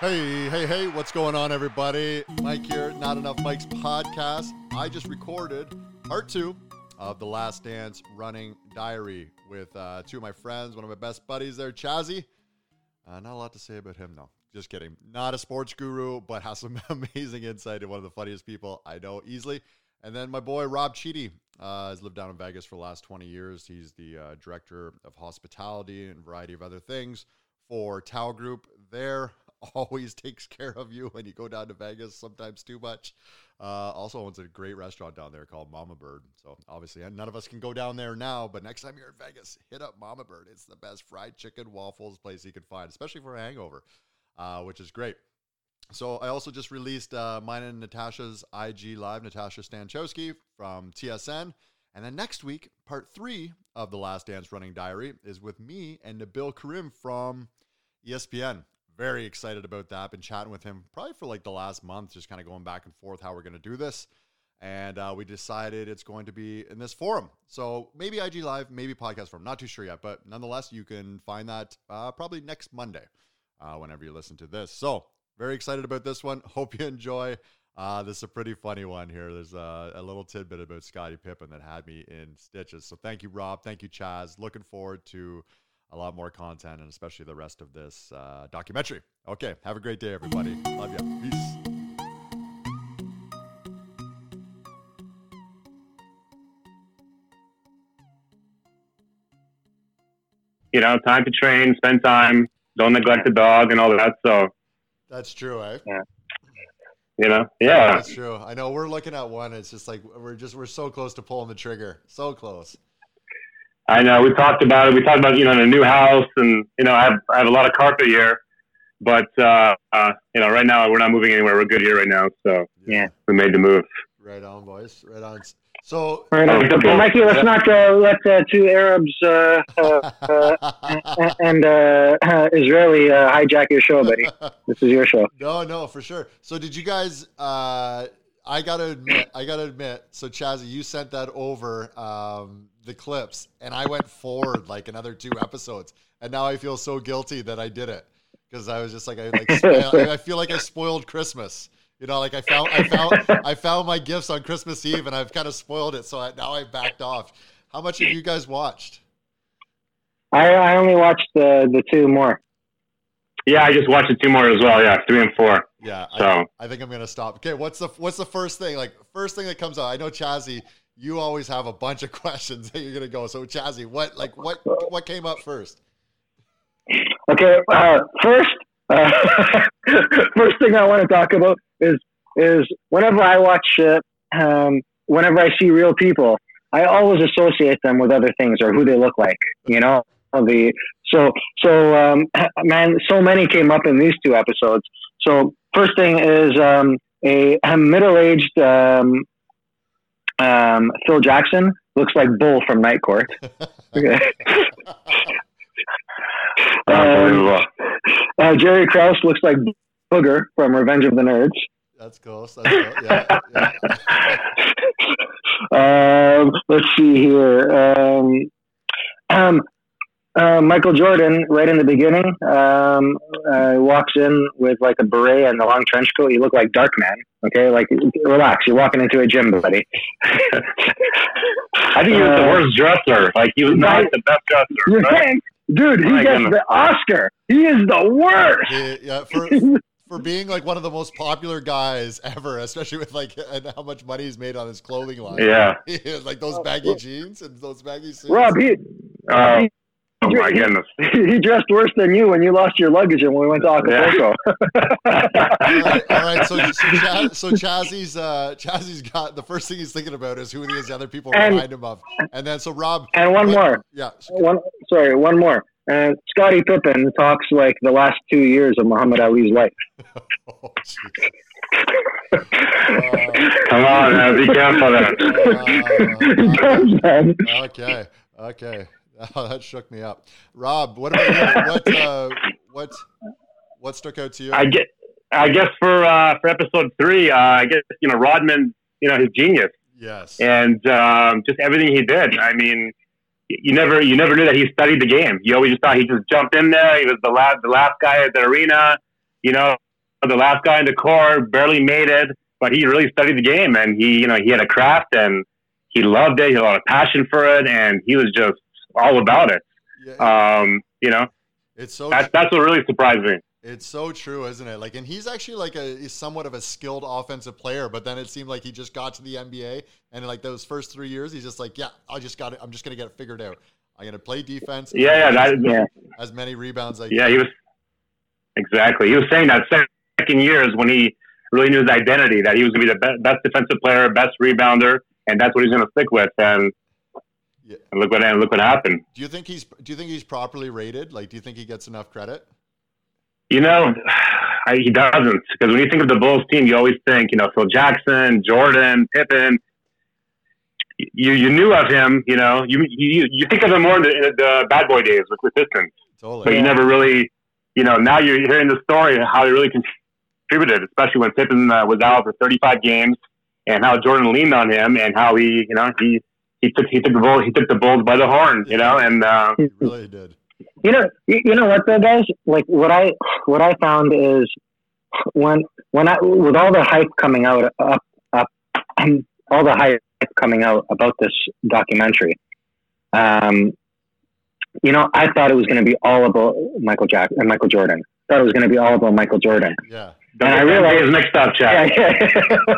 Hey, hey, hey, what's going on, everybody? Mike here, Not Enough Mike's podcast. I just recorded part two of The Last Dance Running Diary with uh, two of my friends, one of my best buddies there, Chazzy. Uh, not a lot to say about him, though. Just kidding. Not a sports guru, but has some amazing insight and one of the funniest people I know easily. And then my boy Rob Cheedy uh, has lived down in Vegas for the last 20 years. He's the uh, director of hospitality and a variety of other things for Tao Group there. Always takes care of you when you go down to Vegas, sometimes too much. Uh, also owns a great restaurant down there called Mama Bird. So obviously, none of us can go down there now, but next time you're in Vegas, hit up Mama Bird. It's the best fried chicken waffles place you can find, especially for a hangover, uh, which is great. So I also just released uh, mine and Natasha's IG live, Natasha Stanchowski from TSN. And then next week, part three of the Last Dance Running Diary is with me and Nabil Karim from ESPN. Very excited about that. Been chatting with him probably for like the last month, just kind of going back and forth how we're going to do this. And uh, we decided it's going to be in this forum. So maybe IG Live, maybe podcast forum. Not too sure yet, but nonetheless, you can find that uh, probably next Monday uh, whenever you listen to this. So very excited about this one. Hope you enjoy. Uh, this is a pretty funny one here. There's a, a, little tidbit about Scottie Pippen that had me in stitches. So thank you, Rob. Thank you, Chaz. Looking forward to a lot more content and especially the rest of this uh, documentary. Okay, have a great day, everybody. Love you. Peace. You know, time to train, spend time, don't neglect the dog, and all that. So that's true, eh? Yeah. You know, yeah. That's true. I know we're looking at one. It's just like we're just we're so close to pulling the trigger. So close. I know. We talked about it. We talked about you know in a new house, and you know I have I have a lot of carpet here, but uh, uh, you know right now we're not moving anywhere. We're good here right now. So yeah, we made the move. Right on, boys. Right on. So, right on. Okay, Mikey, let's not uh, let uh, two Arabs uh, uh, uh and uh, Israeli hijack your show, buddy. This is your show. No, no, for sure. So, did you guys? I gotta admit, I gotta admit. So, Chazzy, you sent that over um, the clips, and I went forward like another two episodes, and now I feel so guilty that I did it because I was just like, I like, I feel like I spoiled Christmas. You know, like I found, I found, I found my gifts on Christmas Eve, and I've kind of spoiled it. So I, now I backed off. How much have you guys watched? I, I only watched the the two more. Yeah, I just watched the two more as well. Yeah, three and four. Yeah, so I, I think I'm gonna stop. Okay, what's the what's the first thing? Like first thing that comes out. I know Chazzy, you always have a bunch of questions that you're gonna go. So Chazzy, what like what what came up first? Okay, uh, first, uh, first thing I want to talk about is is whenever I watch uh, um, whenever I see real people, I always associate them with other things or who they look like. You know, the so so um, man, so many came up in these two episodes. So first thing is um, a, a middle aged um, um, Phil Jackson looks like Bull from Night Court. Okay. um, uh, Jerry Krause looks like Booger from Revenge of the Nerds. That's cool. That's close. Yeah, yeah. um, let's see here. Um, um, uh, Michael Jordan, right in the beginning, um, uh, walks in with like a beret and a long trench coat. You look like Darkman. Okay, like relax. You're walking into a gym, buddy. I think he was uh, the worst dresser. Like he was not the best dresser. You right? think, dude? He My gets goodness. the Oscar. He is the worst. Yeah, yeah for, for being like one of the most popular guys ever, especially with like and how much money he's made on his clothing line. Yeah, like those baggy jeans and those baggy suits. Rob, he, uh, he Oh my goodness! He dressed worse than you when you lost your luggage and when we went to Acapulco. Yeah. all, right, all right, so so, Chaz, so Chazzy's uh, Chazzy's got the first thing he's thinking about is who these other people and, remind him of, and then so Rob and one what, more, yeah, one sorry, one more. And Scottie Pippen talks like the last two years of Muhammad Ali's life. oh, uh, Come on, man, be careful then. Uh, okay, okay. Oh, that shook me up. Rob, what about you? What uh, what what stuck out to you? I get. I guess for uh, for episode three, uh, I guess you know Rodman, you know his genius. Yes. And um, just everything he did. I mean, you never you never knew that he studied the game. You always just thought he just jumped in there. He was the last the last guy at the arena. You know, the last guy in the court, barely made it, but he really studied the game and he, you know, he had a craft and he loved it. He had a lot of passion for it, and he was just all about it. Yeah. Um, you know, it's so that's, that's what really surprised me. It's so true, isn't it? Like, and he's actually like a somewhat of a skilled offensive player, but then it seemed like he just got to the NBA, and like those first three years, he's just like, yeah, I just got it. I'm just gonna get it figured out. I'm gonna play defense. Yeah, yeah, that, yeah. As many rebounds. Like yeah, he was exactly. He was saying that second years when he really knew his identity that he was gonna be the best defensive player, best rebounder, and that's what he's gonna stick with. And yeah. And look what and look what happened. Do you think he's do you think he's properly rated? Like, do you think he gets enough credit? You know, I, he doesn't because when you think of the Bulls team, you always think you know Phil Jackson, Jordan, Pippen. You you knew of him, you know. You you, you think of him more in the, in the bad boy days with, with Pistons, totally. but you never really, you know. Now you're hearing the story of how he really contributed, especially when Pippen uh, was out for 35 games, and how Jordan leaned on him, and how he, you know, he he took he took the bull he took the Bulls by the horn, you know, and uh, he really did. You know, you, you know what though, guys? Like what I what I found is when when I with all the hype coming out up up all the hype coming out about this documentary, um, you know, I thought it was going to be all about Michael Jack and Michael Jordan. Thought it was going to be all about Michael Jordan. Yeah. And I realized mixed up, Chad. Yeah,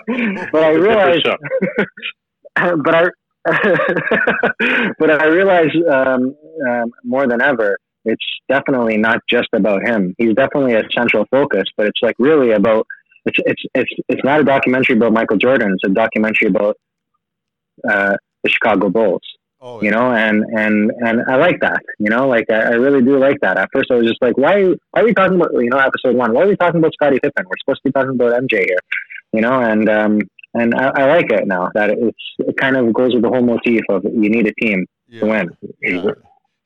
yeah. but I realized, but I but I realize um, um, more than ever, it's definitely not just about him. He's definitely a central focus, but it's like really about it's it's it's it's not a documentary about Michael Jordan. It's a documentary about uh, the Chicago Bulls. Oh, yeah. You know, and and and I like that. You know, like I, I, really do like that. At first, I was just like, why why are we talking about you know episode one? Why are we talking about Scottie Pippen? We're supposed to be talking about MJ here. You know, and um, and I, I, like it now that it's it kind of goes with the whole motif of you need a team yeah. to win. Yeah.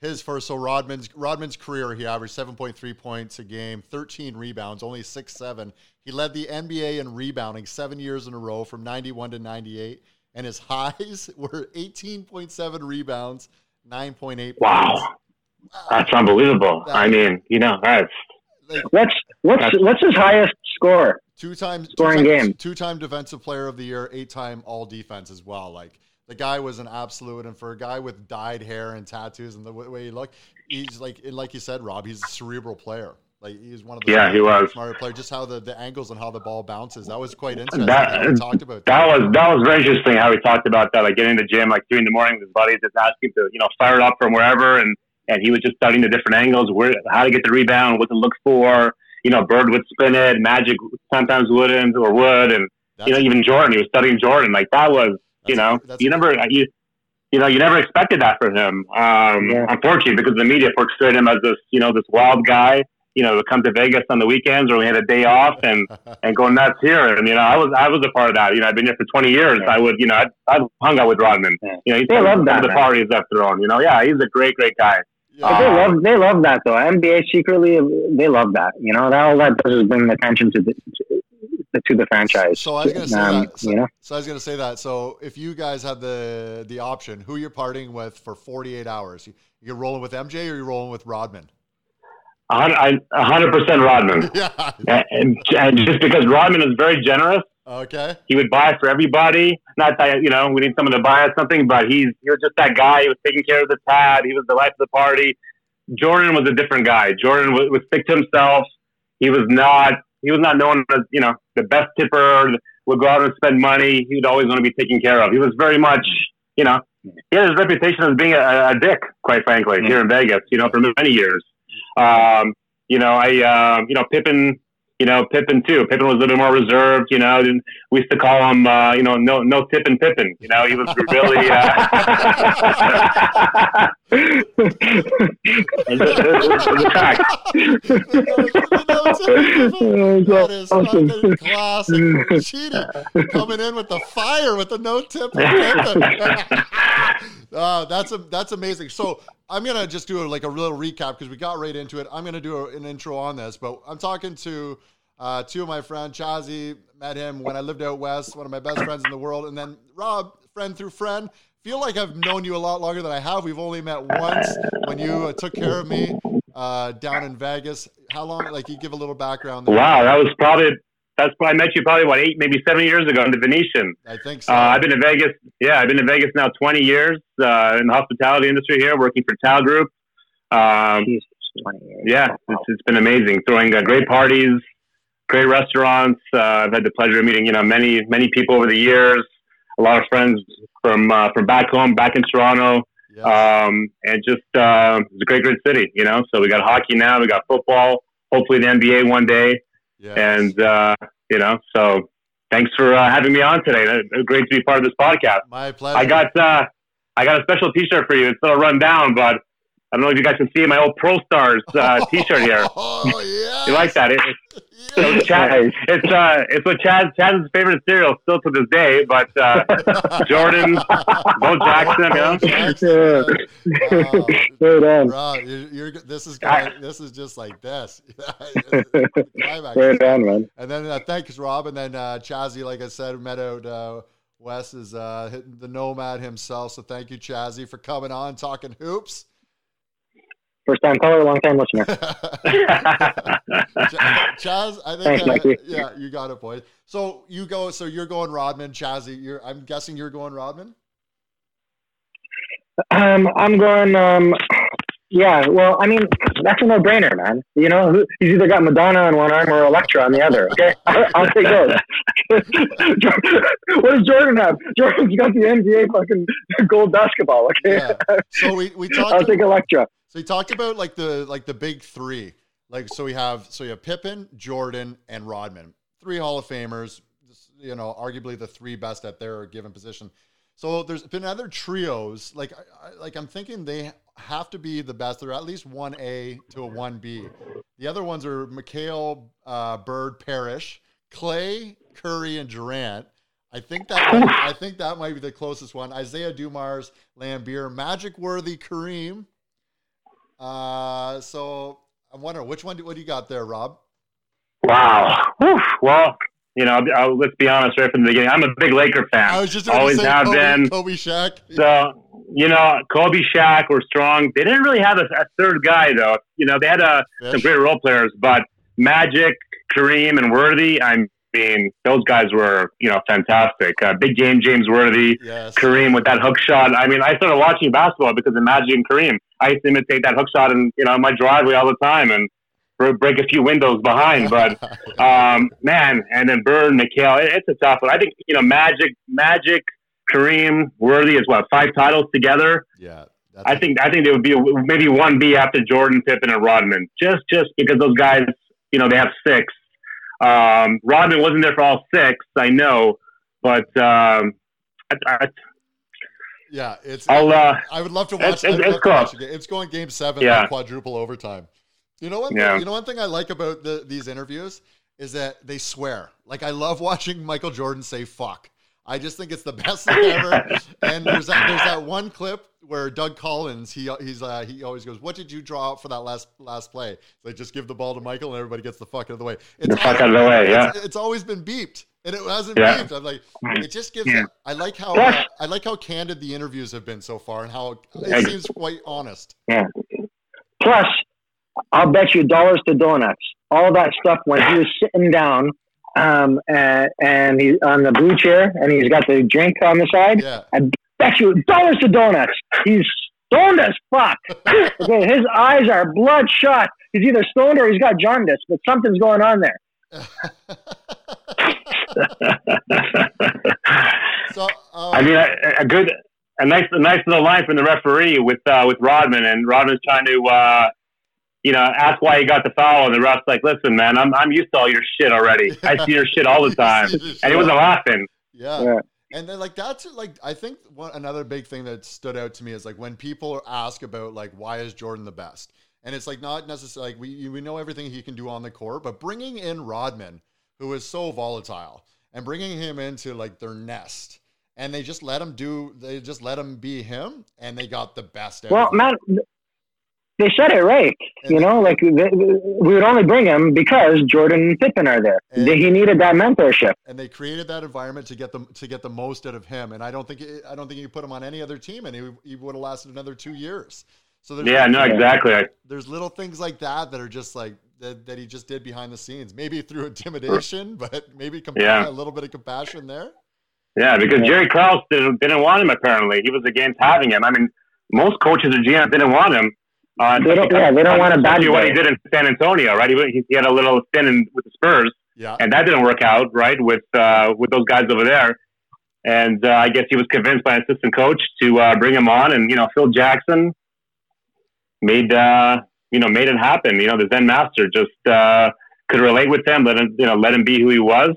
His first, so Rodman's Rodman's career, he averaged seven point three points a game, thirteen rebounds, only six seven. He led the NBA in rebounding seven years in a row from ninety one to ninety eight, and his highs were eighteen point seven rebounds, nine point eight. Wow, that's unbelievable. That, I mean, you know, that's like, what's what's that's, what's his highest score? Two times scoring two game. Two time defensive player of the year, eight time all defense as well. Like the guy was an absolute, and for a guy with dyed hair and tattoos and the way he looked, he's like like you said, Rob. He's a cerebral player. Like he's one of the yeah, he was smarter player. Just how the, the angles and how the ball bounces. That was quite interesting. That, talked about that. that. was that was very interesting how he talked about that. Like getting in the gym like two in the morning, with his buddies just asking to you know fire it up from wherever, and and he was just studying the different angles, where how to get the rebound, what to look for, you know, Bird would spin it, Magic sometimes wouldn't or would, and that's you know, even Jordan, he was studying Jordan. Like that was, you know, you never, you, you know, you never expected that from him. Um, yeah. Unfortunately, because the media portrayed him as this, you know, this wild guy. You know, to come to Vegas on the weekends, or we had a day off, and and go nuts here. And you know, I was I was a part of that. You know, I've been here for twenty years. Yeah. I would, you know, I I hung out with Rodman. Yeah. You know, he's they love that, the parties I've thrown. You know, yeah, he's a great great guy. But they love they love that though. NBA secretly they love that. You know, that all that does is bring attention to the to, to the franchise. So I was gonna say um, that. So, you know? so I was gonna say that. So if you guys had the the option, who you're partying with for 48 hours, you, you're rolling with MJ or you're rolling with Rodman? A hundred percent Rodman. yeah. And, and just because Rodman is very generous, Okay. He would buy for everybody. Not that you know we need someone to buy us something, but he's he was just that guy. He was taking care of the pad. He was the life of the party. Jordan was a different guy. Jordan was, was to himself. He was not he was not known as you know the best tipper. Would go out and spend money. He would always want to be taken care of. He was very much you know he had his reputation as being a, a dick, quite frankly, mm-hmm. here in Vegas. You know for many years. Um, you know I um, you know Pippen you know, Pippen too. Pippen was a little bit more reserved, you know. And we used to call him, uh, you know, no, no Tippin Pippen. You know, he was really. Uh, that is fucking classic. Cheating, coming in with the fire with the no tip. uh, that's a, that's amazing. So I'm gonna just do a, like a little recap because we got right into it. I'm gonna do a, an intro on this, but I'm talking to uh, two of my friends. Chazzy met him when I lived out west, one of my best friends in the world, and then Rob, friend through friend. Feel like I've known you a lot longer than I have. We've only met once when you uh, took care of me uh, down in Vegas. how long? Like, you give a little background. There. Wow, that was probably that's I met you probably what eight, maybe seven years ago in the Venetian. I think so. Uh, I've been in Vegas. Yeah, I've been in Vegas now 20 years uh, in the hospitality industry here, working for Tao Group. Um, Jesus, 20 years. yeah, it's, it's been amazing. Throwing uh, great parties, great restaurants. Uh, I've had the pleasure of meeting you know many many people over the years. A lot of friends from uh, from back home, back in Toronto, Yes. um, and just uh, it's a great great city. You know, so we got hockey now, we got football. Hopefully the NBA one day, yes. and uh, you know, so thanks for uh, having me on today. Uh, Great to be part of this podcast. my pleasure. I got uh, I got a special T-shirt for you. It's a little run down, but I don't know if you guys can see my old Pro Stars uh, T-shirt here. Oh yeah. You like that? It, it's, Yes. Chad, Nice. it's uh, it's what Chad Chad's favorite cereal still to this day. But uh, Jordan, Bo Jackson, you know? Jackson, wow. Right on. Bro, you're, you're this is going, this is just like this. Climax. Right on, man. and then uh, thanks, Rob. And then uh, Chazzy, like I said, met out uh, Wes is uh, hitting the nomad himself. So thank you, Chazzy, for coming on talking hoops. First time caller, long time listener. Chaz, I think Thanks, uh, Mikey. yeah, you got it, boys. So you go. So you're going Rodman, Chazzy. You're. I'm guessing you're going Rodman. Um, I'm going. Um, yeah, well, I mean, that's a no-brainer, man. You know, he's either got Madonna on one arm or Electra on the other. Okay, I'll take those. what does Jordan have? Jordan's got the NBA fucking gold basketball. Okay, Yeah. So we we I'll talked. take Electra. So he talked about like the like the big three. Like so we have so you have Pippen, Jordan, and Rodman. Three Hall of Famers, you know, arguably the three best at their given position. So there's been other trios. Like I, like I'm thinking they have to be the best. They're at least one A to a one B. The other ones are McHale, uh, Bird, Parish, Clay, Curry, and Durant. I think that might, I think that might be the closest one. Isiah Dumars, Laimbeer, Magic Worthy, Kareem. Uh, so I'm wondering which one. Do, what do you got there, Rob? Wow. Whew. Well, you know, I'll, let's be honest right from the beginning. I'm a big Laker fan. I was just Always say have Kobe, been. Kobe Shaq. So, you know, Kobe, Shaq were strong. They didn't really have a, a third guy, though. You know, they had uh, some great role players, but Magic, Kareem, and Worthy, I mean, those guys were, you know, fantastic. Uh, big game, James Worthy, Yes. Kareem with that hook shot. I mean, I started watching basketball because of Magic and Kareem. I used to imitate that hook shot in, you know, in my driveway all the time and break a few windows behind. But um, man, and then Bird, McHale, it, it's a tough one. I think you know Magic, Magic, Kareem, Worthy is what five titles together. yeah. I think I think there would be maybe one B after Jordan, Pippen, and Rodman, just just because those guys, you know, they have six. Um, Rodman wasn't there for all six, I know, but um, I, I, yeah. It's. I'll. Uh, I would love to watch. It's- it's love to close. watch the. It's going game seven, Yeah. quadruple overtime. You know what? Yeah. You know one thing I like about the, these interviews is that they swear. Like I love watching Michael Jordan say "fuck." I just think it's the best thing ever. and there's that, there's that one clip where Doug Collins he he's uh, he always goes, "What did you draw out for that last last play?" They just give the ball to Michael and everybody gets the fuck out of the way. It's the fuck out of the way, yeah. it's, it's always been beeped and it hasn't Yeah. I'm like, it just gives. Yeah. I like how uh, I like how candid the interviews have been so far and how it seems quite honest. Yeah. Plus, I'll bet you dollars to donuts. All that stuff when he was sitting down um, and, and he's on the blue chair and he's got the drink on the side. Yeah, I Bet you dollars to donuts. He's stoned as fuck. okay, his eyes are bloodshot. He's either stoned or he's got jaundice, but something's going on there. so uh, I mean, a, a good, a nice, a nice little line from the referee with uh, with Rodman, and Rodman's trying to, uh, you know, ask why he got the foul, and the ref's like, "Listen, man, I'm I'm used to all your shit already. I see your shit all the time," and he wasn't laughing. yeah. Yeah. And then like that's like I think one another big thing that stood out to me is like when people ask about like why is Jordan the best, and it's like not necessarily like we we know everything he can do on the court, but bringing in Rodman, who is so volatile, and bringing him into like their nest, and they just let him do they just let him be him, and they got the best. Well, of him. man, they said it right. You know, like they, we would only bring him because Jordan and Pippen are there. And- he needed that mentorship. and they created that environment to get them to get the most out of him. And I don't think I don't think you put him on any other team, and he, he would have lasted another two years. So there's Yeah, no, exactly. There's little things like that that are just like that, that he just did behind the scenes. Maybe through intimidation, but maybe compa- yeah. a little bit of compassion there. Yeah, because Jerry Krause didn't, didn't want him. Apparently, he was against having him. I mean, most coaches or GM didn't want him. Uh, they don't, yeah, they don't want to bad what he did in San Antonio, right? He, he had a little stint in, with the Spurs, yeah. and that didn't work out, right? With uh, with those guys over there, and uh, I guess he was convinced by an assistant coach to uh, bring him on, and you know, Phil Jackson made uh, you know made it happen. You know, the Zen master just uh, could relate with him, let him you know let him be who he was,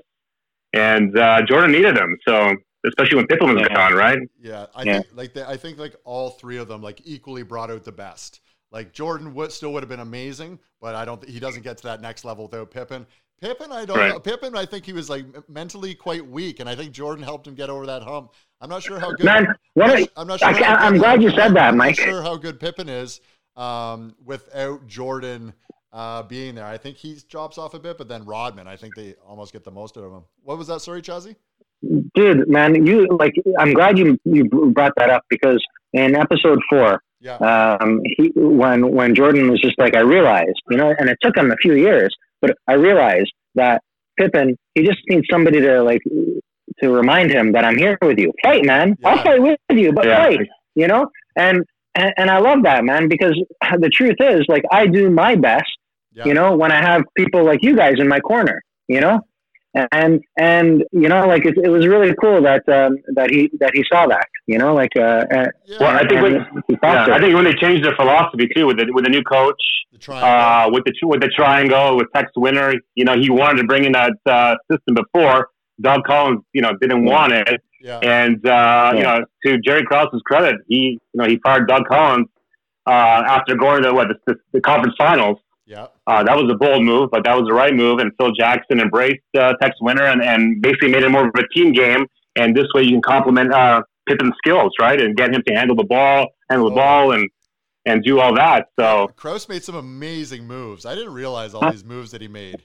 and uh, Jordan needed him. So especially when Pippen was yeah. gone, right? Yeah, I yeah. think like the, I think like all three of them like equally brought out the best. Like Jordan would still would have been amazing, but I don't. Th- he doesn't get to that next level without Pippen. Pippen, I don't right. know. Pippen, I think he was like mentally quite weak, and I think Jordan helped him get over that hump. I'm not sure how good. Man, what I'm, I'm not sure. I, am glad you said that, Mike. I'm not sure how good Pippen is um, without Jordan uh, being there. I think he drops off a bit, but then Rodman, I think they almost get the most out of him. What was that? Sorry, Chazzy? Dude, man, you like. I'm glad you you brought that up because in episode four, yeah. um, he, when when Jordan was just like, I realized, you know, and it took him a few years, but I realized that Pippen, he just needs somebody to like to remind him that I'm here with you. Fight, man. Yeah. I'll fight with you, but yeah. fight. You know, and, and and I love that, man, because the truth is, like, I do my best. Yeah. You know, when I have people like you guys in my corner. You know, and and you know like it, it was really cool that um, that he that he saw that you know like uh, yeah. well I think when, yeah, I think when they changed their philosophy too with the with the new coach the uh, with the with the triangle with Tex Winter you know he wanted to bring in that uh, system before Doug Collins you know didn't want it yeah. and uh, you know to Jerry Krause's credit he you know he fired Doug Collins uh, after going to what the, the conference finals yeah. Uh, that was a bold move, but that was the right move. And Phil Jackson embraced uh, Tex Winter and, and basically made it more of a team game. And this way you can complement uh, Pippen's skills, right? And get him to handle the ball, handle the oh. ball, and and do all that. So Krause made some amazing moves. I didn't realize all these moves that he made.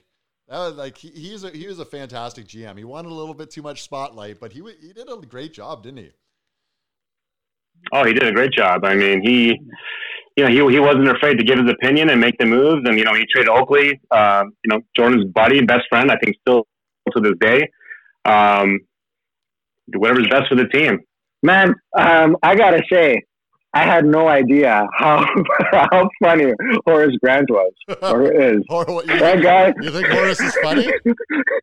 That was like he, he's a, he was a fantastic GM. He wanted a little bit too much spotlight, but he he did a great job, didn't he? Oh, he did a great job. I mean, he you know, he, he wasn't afraid to give his opinion and make the moves. And, you know, he traded Oakley, uh, you know, Jordan's buddy, best friend, I think still to this day. Um, whatever's best for the team. Man, um, I got to say, I had no idea how how funny Horace Grant was or is. Or, you that guy. You think Horace is funny?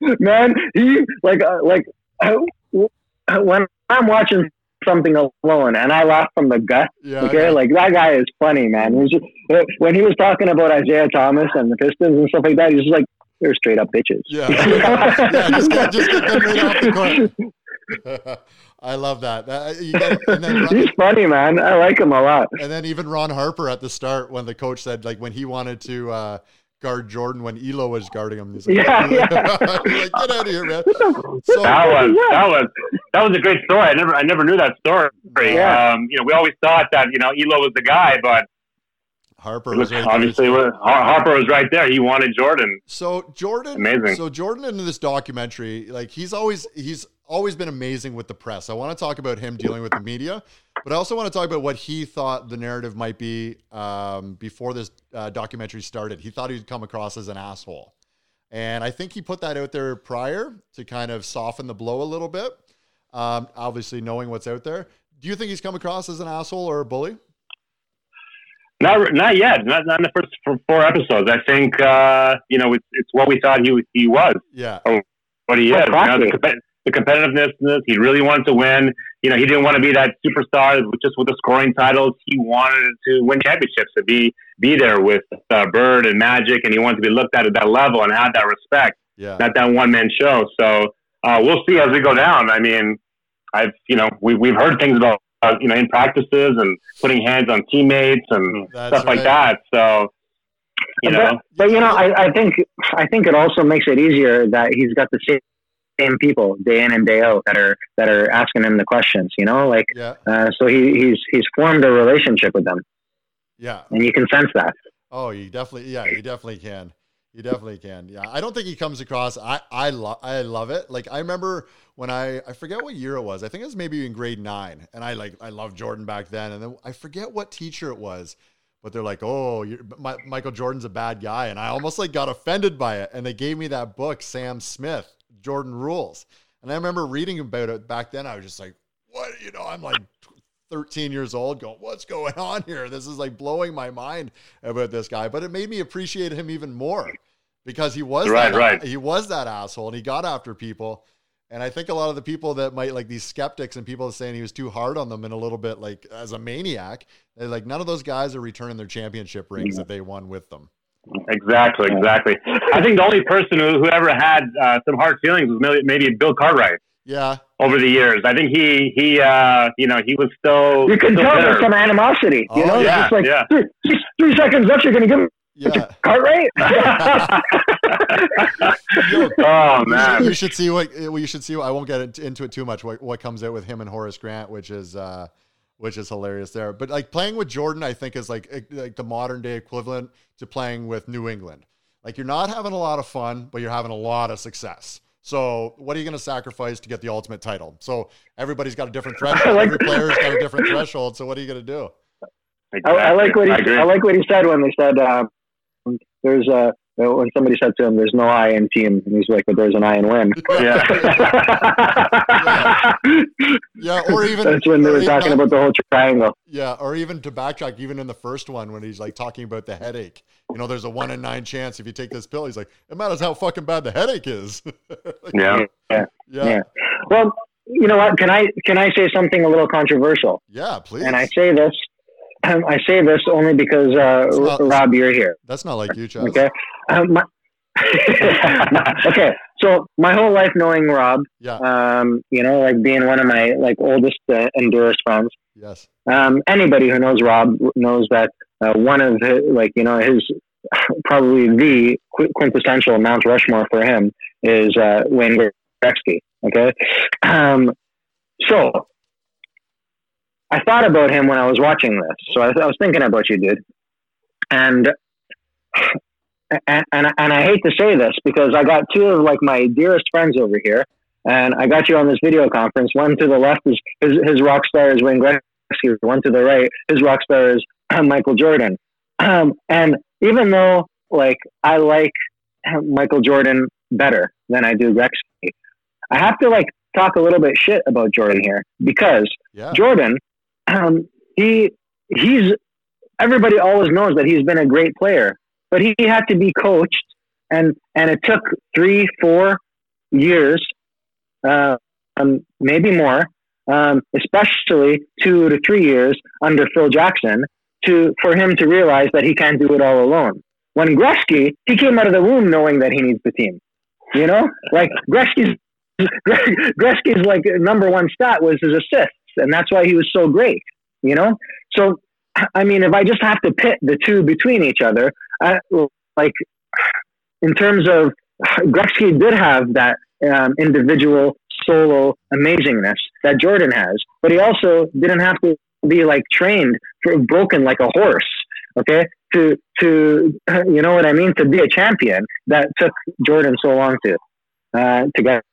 Man, he like uh, like uh, when I'm watching something alone, and I laugh from the gut. Yeah, okay, like that guy is funny, man. Just, when he was talking about Isiah Thomas and the Pistons and stuff like that, he's just like they're straight up bitches. Yeah, yeah, just get, just get them right off the court. I love that. Uh, get, Ron, He's funny, man. I like him a lot. And then even Ron Harper at the start, when the coach said, like, when he wanted to uh, guard Jordan when Ehlo was guarding him. He's like, yeah, yeah. like, get out of here, man. So, that was that was that was a great story. I never I never knew that story. Yeah. Um, you know, we always thought that you know Ehlo was the guy, but Harper was right obviously was, Harper was right there. He wanted Jordan. So Jordan, amazing. So Jordan in this documentary, like he's always he's always been amazing with the press. I want to talk about him dealing with the media, but I also want to talk about what he thought the narrative might be um, before this uh, documentary started. He thought he'd come across as an asshole. And I think he put that out there prior to kind of soften the blow a little bit. Um, obviously, knowing what's out there. Do you think he's come across as an asshole or a bully? Not, not yet. Not, not in the first four episodes. I think uh, you know it's, it's what we thought he he was. Yeah. Or what he is. You know, the, the competitiveness. He really wanted to win. You know, he didn't want to be that superstar just with the scoring titles. He wanted to win championships, to be be there with uh, Bird and Magic, and he wanted to be looked at at that level and have that respect. Yeah. Not that one man show. So uh, we'll see as we go down. I mean, I've you know we we've heard things about uh, you know in practices and putting hands on teammates and That's stuff right. like that. So you know, but, but you know, I, I think I think it also makes it easier that he's got the same same people day in and day out that are that are asking him the questions. You know, like yeah. uh, so he, he's he's formed a relationship with them. Yeah, and you can sense that. Oh, you definitely yeah, you definitely can. You definitely can. Yeah, I don't think he comes across. I I love I love it. Like I remember when I I forget what year it was. I think it was maybe in grade nine, and I like I loved Jordan back then. And then I forget what teacher it was, but they're like, "Oh, my, Michael Jordan's a bad guy," and I almost like got offended by it. And they gave me that book, Sam Smith, Jordan Rules, and I remember reading about it back then. I was just like, "What?" You know, I'm like 13 years old, going, "What's going on here?" This is like blowing my mind about this guy. But it made me appreciate him even more because he was right, that, right. He was that asshole, and he got after people. And I think a lot of the people that might like these skeptics and people saying he was too hard on them and a little bit like as a maniac, they're like none of those guys are returning their championship rings Mm-hmm. that they won with them. Exactly, exactly. I think the only person who, who ever had uh, some hard feelings was maybe, maybe Bill Cartwright Yeah, over the years. I think he he uh, you know he was still You can still tell there's some animosity. You Oh, know, yeah, it's just like yeah. three, three- three seconds left. You're going to give him yeah. Cartwright. oh man, you should see what you should see. I won't get into- into it too much. What, what comes out with him and Horace Grant, which is uh, which is hilarious there. But like playing with Jordan, I think is like like the modern day equivalent to playing with New England. Like you're not having a lot of fun, but you're having a lot of success. So what are you going to sacrifice to get the ultimate title? So everybody's got a different threshold. Every player's got a different threshold. So what are you going to do? I, I like what he I. I like what he said when they said um, there's a when somebody said to him there's no I in team and he's like but there's an I in win. yeah. Yeah, or even That's when they were even talking not- about the whole triangle. Yeah, or even to backtrack, even in the first one when he's like talking about the headache. You know, there's a one in nine chance if you take this pill. He's like, it matters how fucking bad the headache is. Like, yeah. Yeah. yeah, Yeah. Well, you know what? Can I can I say something a little controversial? yeah, please. And I say this, um, I say this only because uh, not- Rob, you're here. That's not like you, Chaz. Okay. Um, my, okay. So my whole life knowing Rob, Yeah. um, you know, like being one of my like oldest uh, and dearest friends. yes. Um, anybody who knows Rob knows that uh, one of his, like you know his probably the quintessential Mount Rushmore for him is uh, Wayne Gretzky. Okay, um, so I thought about him when I was watching this. So I, I was thinking about you, dude, and. And, and and I hate to say this because I got two of like my dearest friends over here, and I got you on this video conference. One to the left is his, his rock star is Wayne Gretzky. One to the right, his rock star is Michael Jordan. Um, and even though like I like Michael Jordan better than I do Gretzky, I have to like talk a little bit shit about Jordan here because Yeah. Jordan, um, he he's everybody always knows that he's been a great player, but he had to be coached, and and it took three, four years, uh, um, maybe more, um, especially two to three years under Phil Jackson, to for him to realize that he can't do it all alone. When Gretzky, he came out of the womb knowing that he needs the team. You know, like Gretzky's Gretzky's like number one stat was his assists, and that's why he was so great. You know, so I mean, if I just have to pit the two between each other, I, like in terms of Gretzky did have that um, individual solo amazingness that Jordan has, but he also didn't have to be like trained for broken like a horse. Okay, to to you know what I mean to be a champion that took Jordan so long to uh, to get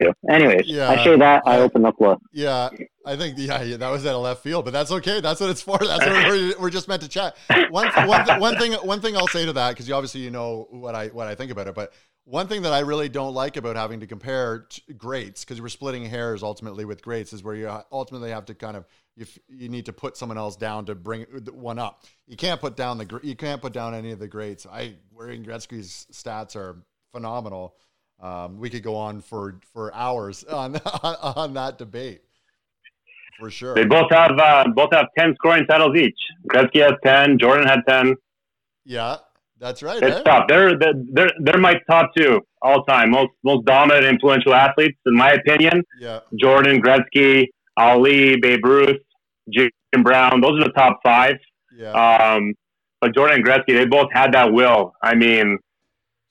to. Anyways, Yeah, I say that I I- open the floor. Yeah, I think yeah, yeah, that was at a left field, but that's okay. That's what it's for. That's what we're, we're just meant to chat. One, one, one thing, one thing I'll say to that because you obviously you know what I what I think about it, but one thing that I really don't like about having to compare t- greats because we're splitting hairs ultimately with greats is where you ultimately have to kind of you, you need to put someone else down to bring one up. You can't put down the you can't put down any of the greats. I Wayne Gretzky's stats are phenomenal. Um, we could go on for for hours on on that debate for sure. They both have uh, both have ten scoring titles each. Gretzky has ten. Jordan had ten. Yeah, that's right. It's eh? tough. They're they're they're my top two all time. Most most dominant, influential athletes, in my opinion. Yeah, Jordan, Gretzky, Ali, Babe Ruth, Jim Brown. Those are the top five. yeah. Um, but Jordan and Gretzky, they both had that will. I mean,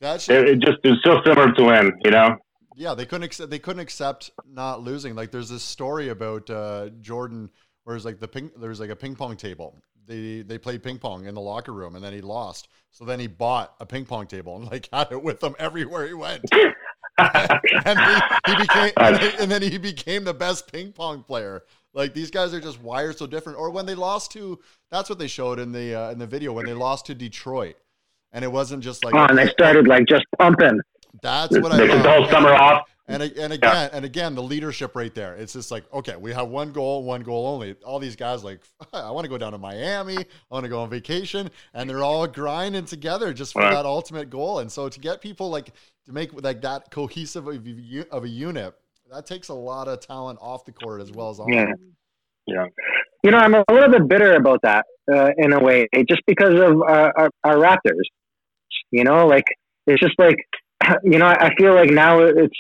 That's it, it just is so similar to win. You know. yeah. They couldn't accept, they couldn't accept not losing. Like there's this story about uh, Jordan where it's like the ping there's like a ping pong table. They they played ping pong in the locker room and then he lost. So then he bought a ping pong table and like had it with him everywhere he went. and he, he became and, he- and then he became the best ping pong player Like these guys are just wired so different. Or when they lost to, that's what they showed in the uh, in the video when they lost to Detroit, and it wasn't just like. Oh, and they started like just pumping. That's what I. The whole summer off. And and again yeah. and again the leadership right there. It's just like okay, we have one goal, one goal only. All these guys like I want to go down to Miami, I want to go on vacation, and they're all grinding together just for right. that ultimate goal. And so to get people like to make like that cohesive of a, of a unit, that takes a lot of talent off the court as well as on. Yeah, yeah. You know, I'm a little bit bitter about that uh, in a way, just because of uh, our, our Raptors. You know, like it's just like you know, I feel like now it's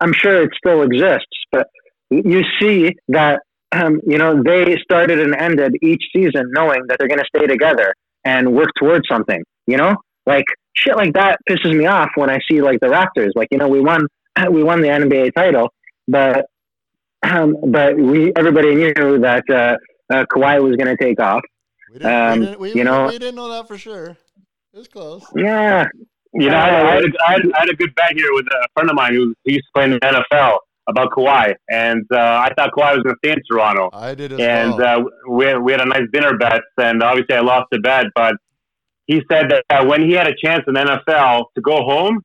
I'm sure it still exists, but you see that um, you know they started and ended each season knowing that they're going to stay together and work towards something. You know, like shit like that pisses me off when I see like the Raptors. Like you know, we won we won the NBA title, but um, but we everybody knew that uh, uh, Kawhi was going to take off. We didn't, um, we didn't, we, you know, we didn't know that for sure. It was close. Yeah, you know, I, I, had, I, had, I had a good bet here with a friend of mine who he used to play in the NFL about Kawhi, and uh, I thought Kawhi was going to stay in Toronto. I did as and, well. uh, we we had a nice dinner bet, and obviously I lost the bet. But he said that uh, when he had a chance in the NFL to go home,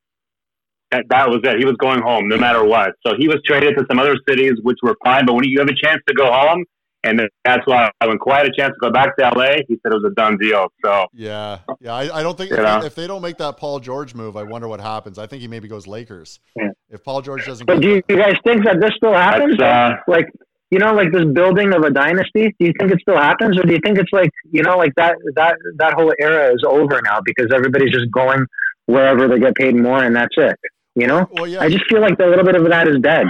that, that was it. He was going home no matter what. So he was traded to some other cities, which were fine. But when you have a chance to go home, and that's why when Kawhi had a chance to go back to LA, he said it was a done deal. So yeah, yeah, I, I don't think if, they, if, they don't make that Paul George move, I wonder what happens. I think he maybe goes Lakers. Yeah. If Paul George doesn't, but do you, you guys think that this still happens? Uh, like you know, like this building of a dynasty. Do you think it still happens, or do you think it's like you know, like that that that whole era is over now because everybody's just going wherever they get paid more, and that's it. You know, well, yeah, I just feel like a little bit of that is dead.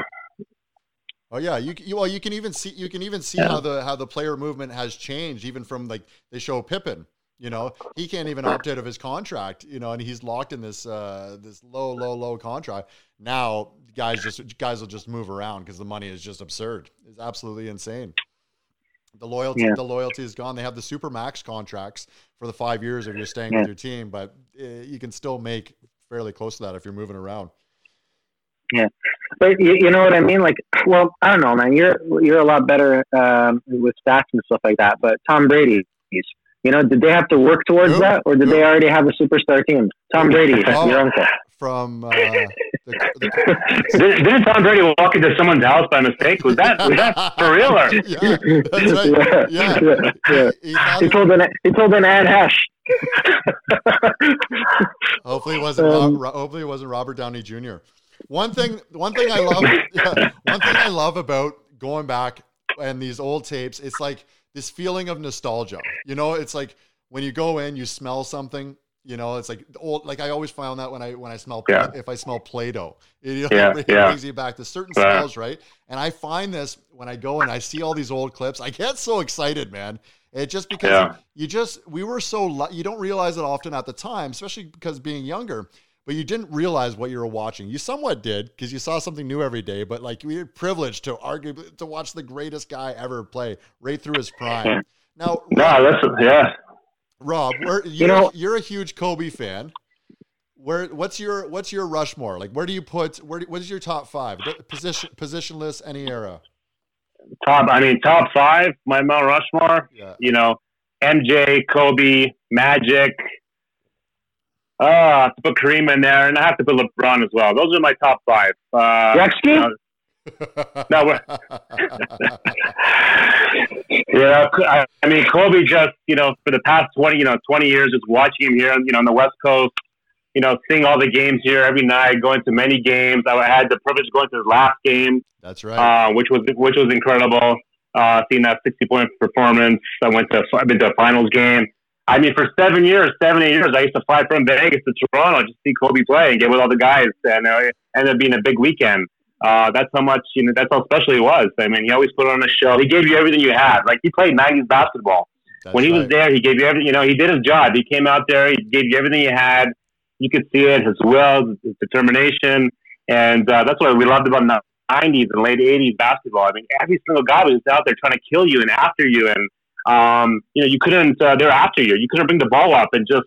Oh yeah, you, you well you can even see you can even see yeah. how the how the player movement has changed even from like they show Pippen, you know, he can't even opt out of his contract, you know, and he's locked in this uh this low low low contract. Now guys just guys will just move around because the money is just absurd. It's absolutely insane. The loyalty yeah. the loyalty is gone. They have the super max contracts for the 5 years if you're staying yeah. with your team, but uh, you can still make fairly close to that if you're moving around. Yeah, but you, you, know what I mean? Like, well, I don't know, man. You're you're a lot better um, with stats and stuff like that. But Tom Brady, you know, did they have to work towards that, or did they already have a superstar team? Tom Brady, oh, your uncle. From uh, the, the, didn't Tom Brady walk into someone's house by mistake? Was that was that for real? Or? Yeah, right. Yeah, yeah. yeah. He, he, he told an he told an Anne Hesh. hopefully it wasn't. Um, hopefully it wasn't Robert Downey Jr. One thing, one thing I love, yeah, one thing I love about going back and these old tapes, it's like this feeling of nostalgia. You know, it's like when you go in, you smell something. You know, it's like old. Like I always found that when I when I smell yeah. if I smell Play-Doh, it, you know, yeah, it yeah. brings you back to certain smells, right? And I find this when I go and I see all these old clips. I get so excited, man. It just because yeah. you just we were so you don't realize it often at the time, especially because being younger but you didn't realize what you were watching. You somewhat did because you saw something new every day, but like we were privileged to argue to watch the greatest guy ever play right through his prime. Hmm. Now, no, that's yeah. Rob, you you know you're a huge Kobe fan. Where what's your what's your Rushmore? Like where do you put where what is your top five position positionless any era? Top, I mean top five. My Mount Rushmore. Yeah. You know, MJ, Kobe, Magic, Oh, I have to put Kareem in there, and I have to put LeBron as well. Those are my top five. Uh, Gretzky? Uh, no, yeah, I, I mean Kobe. Just you know, for the past twenty, you know, twenty years, just watching him here, you know, on the West Coast, you know, seeing all the games here every night, going to many games. I had the privilege of going to his last game. That's right. Uh, which was which was incredible. Uh, seeing that sixty point performance. I went to I've been to a finals game. I mean, for seven years, seven, eight years, I used to fly from Vegas to Toronto just to see Kobe play and get with all the guys, and it ended up being a big weekend. Uh, that's how much, you know, that's how special he was. I mean, he always put on a show. He gave you everything you had. Like, he played 90s basketball. That's when he right. was there, he gave you everything, you know, he did his job. He came out there, he gave you everything he had. You could see it, his will, his determination. And uh, that's what we loved about the 90s and late 80s basketball. I mean, every single guy was out there trying to kill you and after you. And, um, you know, you couldn't. Uh, they're after you. You couldn't bring the ball up and just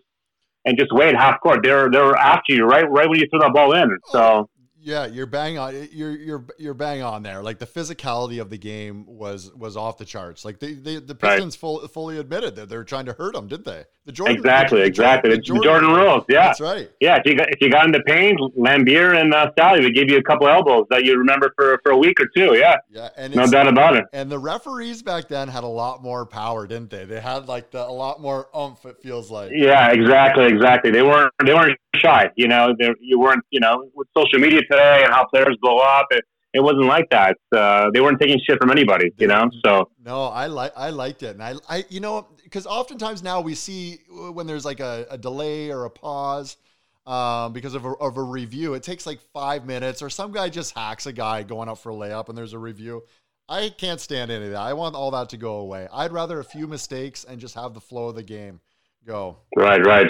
and just wait half court. They're they're after you right right when you throw that ball in. So Yeah, you're bang on. You're you're you're bang on there. Like the physicality of the game was was off the charts. Like they, they the Pistons right. full, fully admitted that they're trying to hurt them, didn't they? The Jordan exactly, the, exactly. The Jordan, Jordan, rules. Yeah, that's right. Yeah, if you got, if you got into pain, Laimbeer and uh, Salley would give you a couple elbows that you remember for for a week or two. Yeah, yeah, and no doubt about it. And the referees back then had a lot more power, didn't they? They had like the, a lot more umph. It feels like. Yeah, exactly, exactly. They weren't they weren't shy. You know, you weren't. You know, with social media today and how players blow up, it, it wasn't like that. Uh, they weren't taking shit from anybody. You know, so no, I like I liked it, and I I you know because oftentimes now we see when there's like a, a delay or a pause. Um, because of a, of a review, it takes like five minutes, or some guy just hacks a guy going up for a layup, and there's a review. I can't stand any of that. I want all that to go away. I'd rather a few mistakes and just have the flow of the game go. Right, right.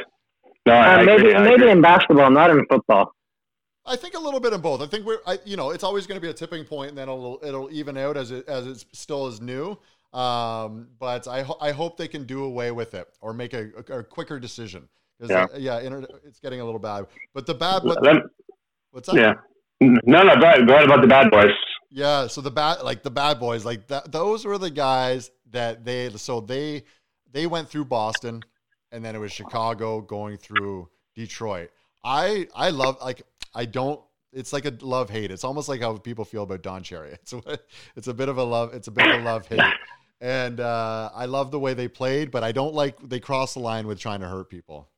No, uh, maybe maybe in basketball, not in football. I think a little bit in both. I think we're, I, you know, it's always going to be a tipping point, and then it'll it'll even out as it as it still is new. Um, but I ho- I hope they can do away with it or make a, a, a quicker decision. Yeah, uh, yeah, inter- it's getting a little bad. But the bad, but, what's that? Yeah, no, no, go ahead, go ahead about the bad boys. Yeah, so the bad, like the bad boys, like that, those were the guys that they, so they, they went through Boston, and then it was Chicago going through Detroit. I, I love like I don't. It's like a love hate. It's almost like how people feel about Don Cherry. It's a, it's a bit of a love. It's a bit of a love hate. And uh, I love the way they played, but I don't like they cross the line with trying to hurt people.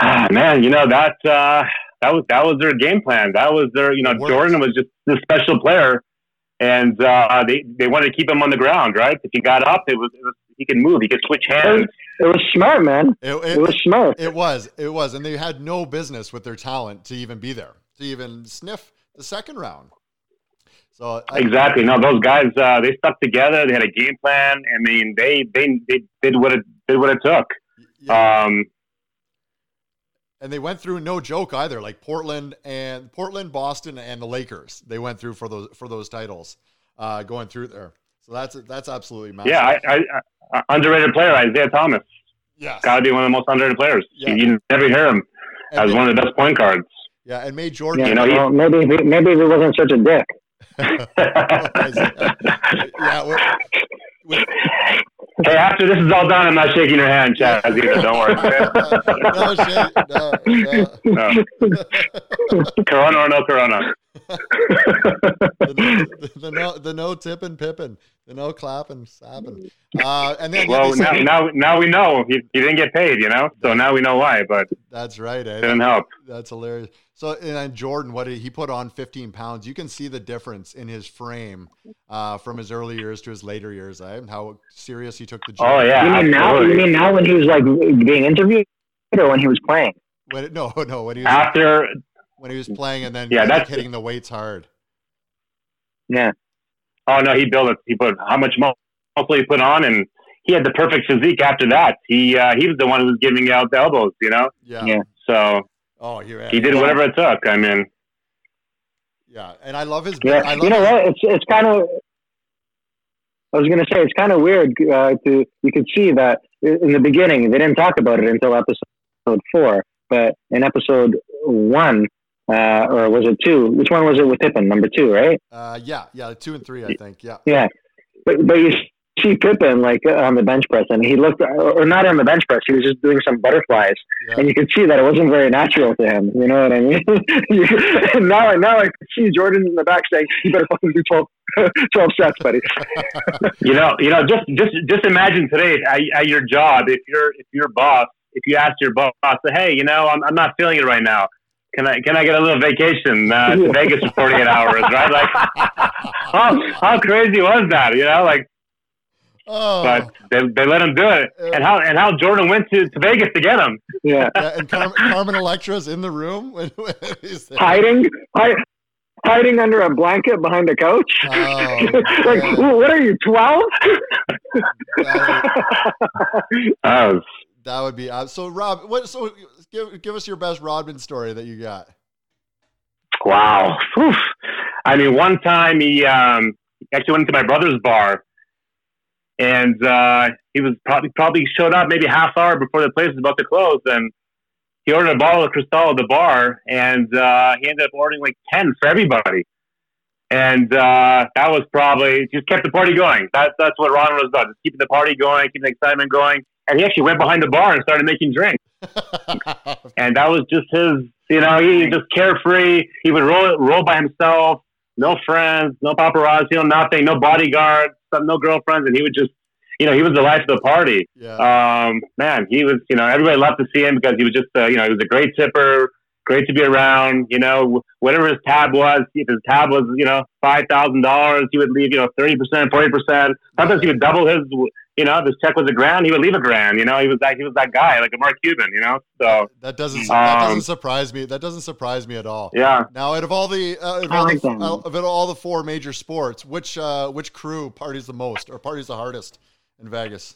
Ah, man, you know that uh, that was that was their game plan. That was their you know Jordan was just a special player, and uh, they they wanted to keep him on the ground. Right? If he got up, it was, it was he could move. He could switch hands. It was smart, man. It, it, it, was smart. It was. It was, and they had no business with their talent to even be there, to even sniff the second round. So I, exactly. No, those guys uh, they stuck together. They had a game plan. I mean, they they they did what it did what it took. Yeah. Um, and they went through no joke either. Like Portland and Portland, Boston, and the Lakers. They went through for those for those titles, uh, going through there. So that's that's absolutely massive. Yeah, I, I, underrated player Isiah Thomas. Yeah, got to be one of the most underrated players. Yeah. You, you never hear him and as one of the best point guards. Yeah, and made Jordan. Yeah, you know, well, maybe maybe he wasn't such a dick. yeah, with, Hey, after this is all done, I'm not shaking your hand, Chaz. Either. Don't worry. no shit. No, no. corona or no corona. The, the, the, no, the no tipping, pipping, the no clapping, sapping. Uh, and then well, now, now, now we know he, he didn't get paid, you know. So now we know why. But that's right. Eh? Didn't help. That's hilarious. So and then Jordan, what did he put on 15 pounds? You can see the difference in his frame uh, from his early years to his later years. Eh? How serious he took the gym. Oh yeah. You mean now? You mean now when he was like being interviewed, or when he was playing? When, no, no. When he was after when he was playing, and then yeah, that's hitting the weights hard. Yeah. Oh no, he built it. He put how much muscle he put on, and he had the perfect physique after that. He uh, he was the one who was giving out the elbows. You know. Yeah. yeah. So Oh, he he did whatever it took. I mean, yeah, and I love his. Yeah, love you know his, what? It's it's kind of. I was going to say it's kind of weird uh, to you could see that in the beginning they didn't talk about it until episode four, but in episode one uh, or was it two? Which one was it with Pippen? Number two, right? Uh, yeah, yeah, two and three, I think. Yeah, yeah, but but you see Pippen like uh, on the bench press, and he looked, or not on the bench press, he was just doing some butterflies, yeah. and you could see that it wasn't very natural to him. You know what I mean? now, now I can see Jordan in the back saying, "You better fucking do 12, 12 sets, buddy." you know, you know, just just just imagine today at, at your job, if you're if your boss, if you ask your boss, "Hey, you know, I'm I'm not feeling it right now." Can I can I get a little vacation uh, to Vegas for 48 hours? Right? Like, how how crazy was that? You know, like Oh. But they, they let him do it, and how and how Jordan went to, to Vegas to get him. Yeah, yeah and Car- Carmen Electra's in the room when, when hiding, hiding under a blanket behind a couch. Oh, like, what are you, twelve? that, would, that would be uh, so. Rob, what? So give give us your best Rodman story that you got. Wow. Oof. I mean, one time he um, actually went to my brother's bar and uh, he was probably probably showed up maybe half hour before the place was about to close, and he ordered a bottle of Cristal at the bar, and uh, he ended up ordering like ten for everybody. And uh, that was probably just kept the party going. That's that's what Ron was about, just keeping the party going, keeping the excitement going. And he actually went behind the bar and started making drinks. and that was just his, you know, he just carefree. He would roll roll by himself, no friends, no paparazzi, no nothing, no bodyguards, no girlfriends, and he would just, you know, he was the life of the party. Yeah. Um, man, he was, you know, everybody loved to see him because he was just, uh, you know, he was a great tipper, great to be around. You know, whatever his tab was, if his tab was, you know, five thousand dollars, he would leave, you know, thirty percent, forty percent. Sometimes he would double his. You know, if his check was a grand, he would leave a grand. You know, he was that he was that guy, like a Mark Cuban. You know, so that doesn't that doesn't surprise me. That doesn't surprise me at all. Yeah. Now, out of all the uh, out of, all like the, out of all the four major sports, which uh, which crew parties the most or parties the hardest in Vegas?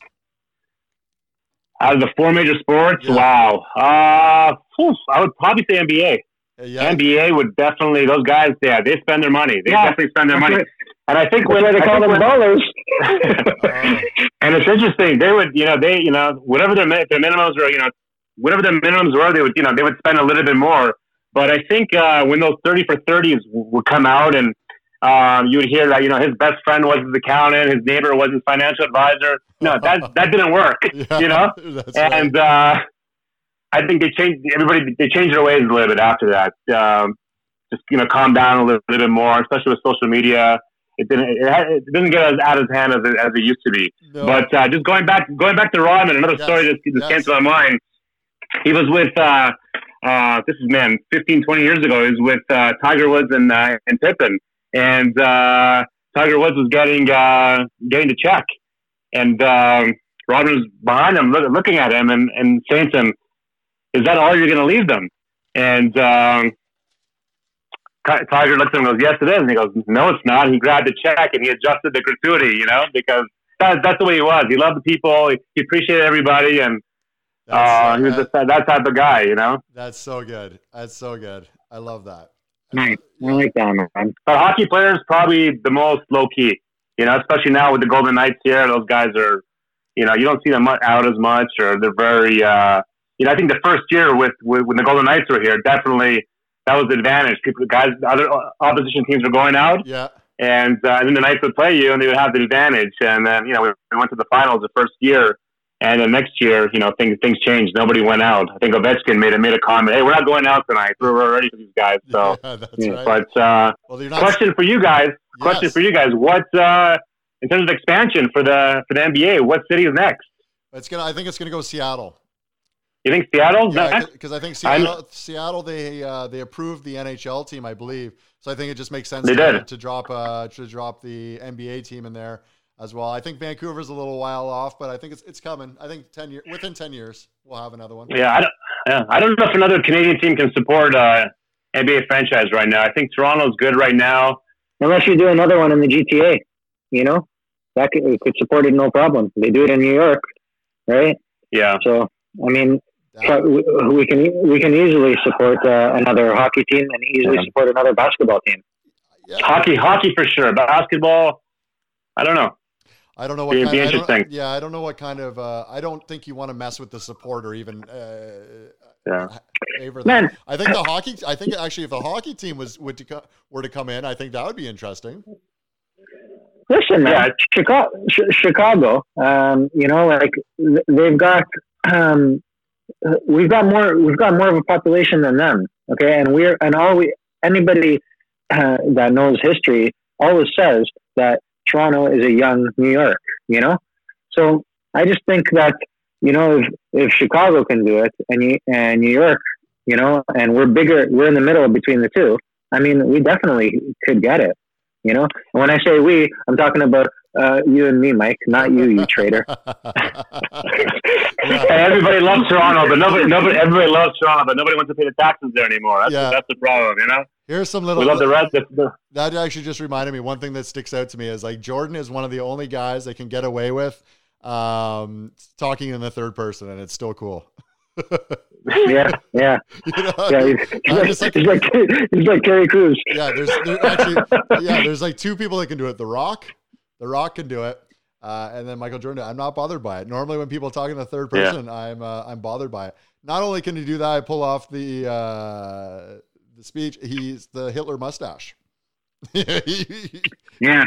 out of the four major sports, Yeah. wow. Uh, phew, I would probably say NBA. Uh, yeah. NBA would definitely those guys. Yeah, they spend their money. They Yeah. definitely spend their money. And I think when they call them. Oh, and it's interesting. They would, you know, they, you know, whatever their their minimums were, you know, whatever their minimums were, they would, you know, they would spend a little bit more. But I think uh, when those thirty for thirties would come out, and um, you would hear that, you know, his best friend was his accountant, his neighbor was his financial advisor. No, that that didn't work. yeah, You know, That's right. and uh, I think they changed. Everybody they changed their ways a little bit after that. Um, just you know, calm down a little, little bit more, especially with social media. It didn't. It, it didn't get as out of hand as it, as it used to be. No. But uh, just going back, going back to Rodman, another Yes, story that just yes. came to my mind. He was with. Uh, uh, this is man, 15, 20 years ago. He was with uh, Tiger Woods and uh, and Pippen, and uh, Tiger Woods was getting uh, getting the check, and um, Rodman was behind him, look, looking at him, and, and saying to him, "Is that all you're going to leave them?" And um, Tiger looks at him and goes, "Yes, it is." And he goes, "No, it's not." He grabbed the check and he adjusted the gratuity, you know, because that, that's the way he was. He loved the people. He, he appreciated everybody, and uh, he was just that, type of guy, you know. That's so good. That's so good. I love that. Nice. I like that, man. But hockey players probably the most low key, you know, especially now with the Golden Knights here. Those guys are, you know, you don't see them out as much, or they're very, uh, you know, I think the first year with, with when the Golden Knights were here, definitely that was the advantage. People, guys, other opposition teams were going out, Yeah. and, uh, and then the Knights would play you, and they would have the advantage. And then, you know, we, we went to the finals the first year, and then next year, you know, things things changed. Nobody went out. I think Ovechkin made a made a comment, "Hey, we're not going out tonight. We're, we're ready for these guys." So, yeah, that's yeah, right. but. uh well, not. question for you guys. Question for you guys. What uh, in terms of expansion for the for the NBA? What city is next? It's gonna. I think it's gonna go Seattle. You think Seattle? Yeah, Next? because I think I'm- Seattle, Seattle, they uh, they approved the NHL team, I believe. So I think it just makes sense They to, did. to drop uh, to drop the NBA team in there as well. I think Vancouver's a little while off, but I think it's it's coming. I think ten year within ten years we'll have another one. Yeah, I don't. Yeah, I don't know if another Canadian team can support uh, NBA franchise right now. I think Toronto's good right now. Unless you do another one in the GTA, you know, that could, could support it no problem. They do it in New York, right? Yeah, So, I mean, That- we we can we can easily support uh, another hockey team and easily Yeah. support another basketball team. yeah. hockey, hockey for sure. Basketball, I don't know. I don't know what. It'd kind, be I interesting. yeah, I don't know what kind of. Uh, I don't think you want to mess with the support or even. Uh, Yeah. favor that. Man. I think the hockey. I think actually, if the hockey team was would to co- were to come in, I think that would be interesting. Listen, man, Yeah. Chicago, Chicago, um, you know, like they've got, um, we've got more, we've got more of a population than them. Okay, and we're and all we anybody uh, that knows history always says that Toronto is a young New York. You know, so I just think that you know if if Chicago can do it and and New York, you know, and we're bigger, we're in the middle between the two. I mean, we definitely could get it. You know, and when I say we, I'm talking about uh, you and me, Mike, not you, you traitor. Yeah. Hey, everybody loves Toronto, but nobody, nobody, everybody loves Toronto, but nobody wants to pay the taxes there anymore. That's Yeah. that's the problem, you know. Here's some little. We love the rest. The, the, That actually just reminded me. One thing that sticks out to me is like Jordan is one of the only guys that can get away with um, talking in the third person, and it's still cool. yeah, yeah, You know? yeah. He's, he's, like, just like- he's like he's like Terry Crews. yeah, there's there actually yeah, there's like two people that can do it. The Rock, The Rock can do it, uh, and then Michael Jordan. I'm not bothered by it. Normally, when people talk in the third Yeah. person, I'm uh, I'm bothered by it. not only can he do that, I pull off the uh, the speech. He's the Hitler mustache. yeah, yeah.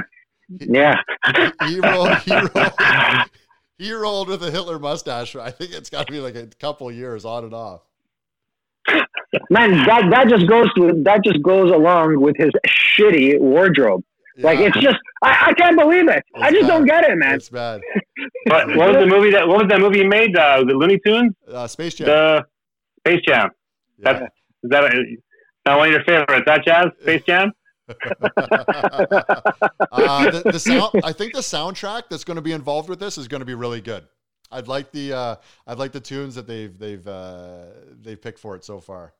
He, he, rolled, he, rolled, he rolled with a Hitler mustache. I think it's got to be like a couple years on and off. Man, that that just goes to that just goes along with his shitty wardrobe. Yeah. Like it's just I, I can't believe it. It's I just bad. don't get it, man. It's bad. what, what was the movie that what was that movie you made? Uh, the Looney Tunes? Uh, Space Jam. The Space Jam. Yeah. That's is that a, not one of your favorites? That Jazz Space Jam. uh, the, the sound, I think the soundtrack that's going to be involved with this is going to be really good. I'd like the uh, I'd like the tunes that they've they've uh, they've picked for it so far.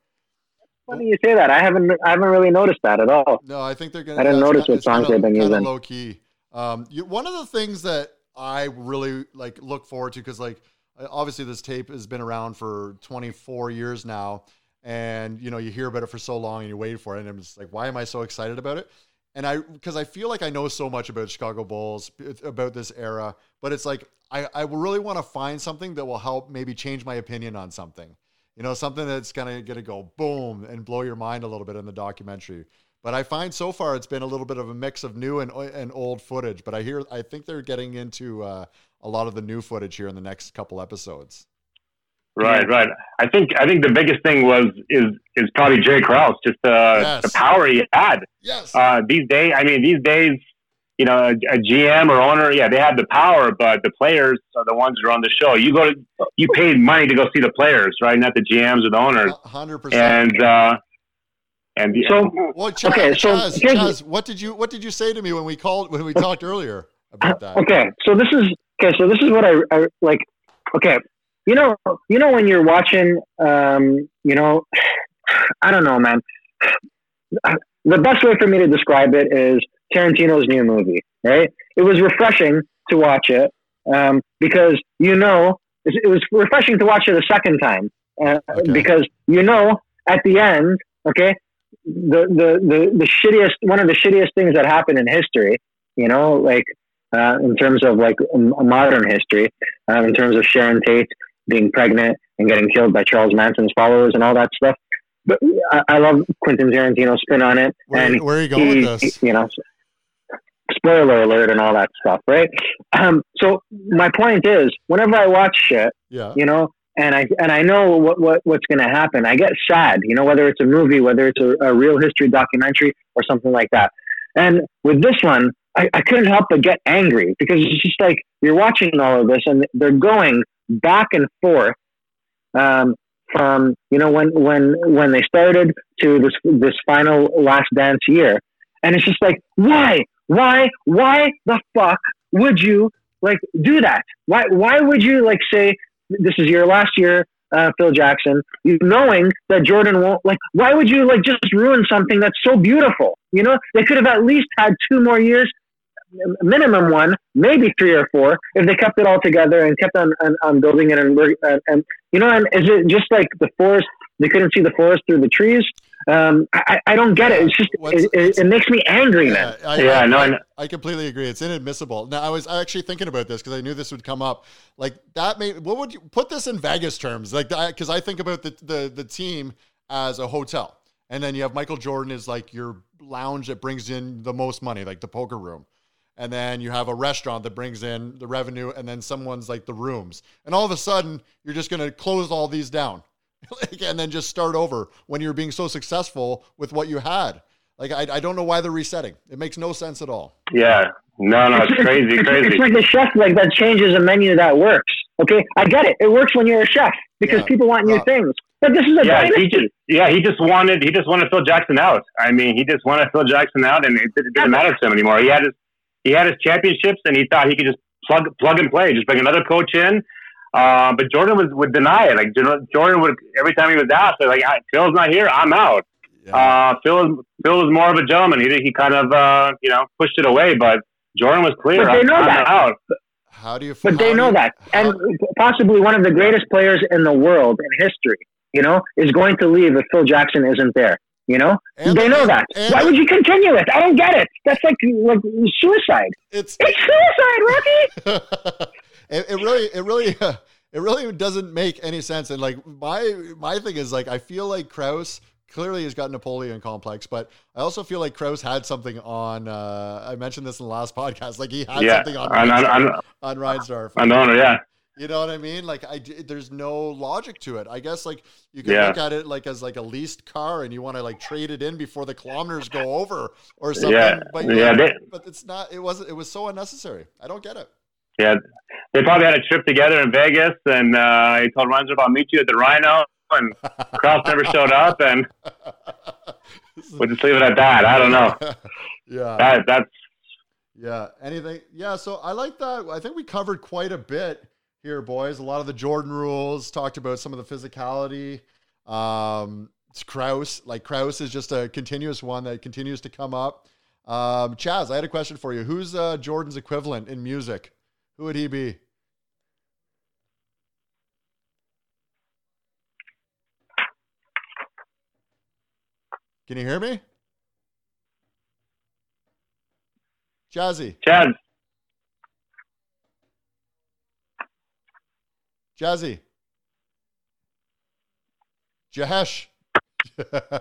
Funny you say that. I haven't I haven't really noticed that at all. No, I think they're gonna. I didn't notice what songs they've been using. Low key. Um, you, one of the things that I really like look forward to because like obviously this tape has been around for 24 years now, and you know you hear about it for so long and you wait for it, and I'm just like, why am I so excited about it? And I because I feel like I know so much about Chicago Bulls about this era, but it's like I I really want to find something that will help maybe change my opinion on something you know, something that's kind of going to go boom and blow your mind a little bit in the documentary. But I find so far it's been a little bit of a mix of new and, and old footage. But I hear, I think they're getting into uh, a lot of the new footage here in the next couple episodes. Right, right. I think I think the biggest thing was is is probably Jay Krause, just the yes. the power he had. Yes. Uh, these days, I mean, these days, you know, a, a, GM or owner, yeah, they have the power, but the players are the ones who are on the show. You go to, you paid money to go see the players, right? Not the GMs or the owners. Hundred percent. And uh, and so, well, Chaz, okay, so Chaz, Chaz, what did you what did you say to me when we called when we talked earlier about that? Okay, so this is okay. So this is what I, I like. Okay, you know, you know when you're watching, um, you know, I don't know, man. The best way for me to describe it is Tarantino's new movie, right? It was refreshing to watch it um, because you know it was refreshing to watch it a second time uh, okay. because you know at the end, okay, the, the the the shittiest one of the shittiest things that happened in history, you know, like uh, in terms of like modern history, uh, in terms of Sharon Tate being pregnant and getting killed by Charles Manson's followers and all that stuff. But I, I love Quentin Tarantino's spin on it. Where, and where are you going he, with this? You know, spoiler alert and all that stuff, right? Um, so my point is, whenever I watch shit, yeah. you know, and I and I know what, what what's going to happen, I get sad, you know, whether it's a movie, whether it's a, a, real history documentary or something like that. And with this one, I, I couldn't help but get angry because it's just like you're watching all of this and they're going back and forth um, from you know when when when they started to this this final last dance year, and it's just like why why, why the fuck would you like do that? Why, why would you like say this is your last year, uh, Phil Jackson, you, knowing that Jordan won't like? Why would you like just ruin something that's so beautiful? You know, they could have at least had two more years, minimum one, maybe three or four, if they kept it all together and kept on on, on building it and, and and you know, and is it just like the forest? They couldn't see the forest through the trees. Um, I, I don't get it. It's just it, it, it, makes me angry, yeah, man. I, yeah, I, no, I, I, completely agree. It's inadmissible. Now, I was actually thinking about this because I knew this would come up. Like that, may what would you put this in Vegas terms? Like, because I think about the, the the team as a hotel, and then you have Michael Jordan is like your lounge that brings in the most money, like the poker room. And then you have a restaurant that brings in the revenue, and then someone's like the rooms. And all of a sudden, you're just going to close all these down and then just start over when you're being so successful with what you had. Like I, I don't know why they're resetting. It makes no sense at all. Yeah. No, no, it's, it's crazy, it's, crazy. It's like a chef like that changes a menu that works. Okay, I get it. It works when you're a chef because yeah. people want new uh, things. But this is a yeah. He just yeah he just wanted he just wanted Phil Jackson out. I mean he just wanted Phil Jackson out, and it, it didn't matter to him anymore. He had his he had his championships, and he thought he could just plug plug and play, just bring another coach in uh, but Jordan was, would deny it. Like Jordan would every time he was asked, like Phil's not here, I'm out. Yeah. Uh, Phil is Phil is more of a gentleman. He he kind of uh, you know pushed it away, but Jordan was clear. But they know I'm, that. Out. How do you? Feel But they know you, that, how, and possibly one of the greatest players in the world in history, you know, is going to leave if Phil Jackson isn't there. You know, and, they know that. And, Why would you continue it? I don't get it. That's like like suicide. It's it's suicide, Rocky. it, it really, it really, uh, it really doesn't make any sense. And like my my thing is like I feel like Krause clearly has got Napoleon complex, but I also feel like Krause had something on. Uh, I mentioned this in the last podcast. Like he had Yeah, something on on- Reinsdorf- on- on Reinsdorf. I know, yeah. You know what I mean? Like I, there's no logic to it. I guess like you can Yeah. look at it like as like a leased car, and you want to like trade it in before the kilometers go over or something. Yeah, but yeah, they- but it's not. It wasn't. It was so unnecessary. I don't get it. Yeah, they probably had a trip together in Vegas, and uh, he told Reinsdorf, "I'll meet you at the Rhino," and Krause never showed up, and we'll just leave it at that. I don't know. yeah. That that's Yeah. Anything? Yeah. So I like that. I think we covered quite a bit here, boys. A lot of the Jordan rules talked about some of the physicality. Um, it's Krause. Like Krause is just a continuous one that continues to come up. Um, Chaz, I had a question for you. Who's uh, Jordan's equivalent in music? Who would he be? Can you hear me? Jazzy. Chad. Jazzy. Jahesh.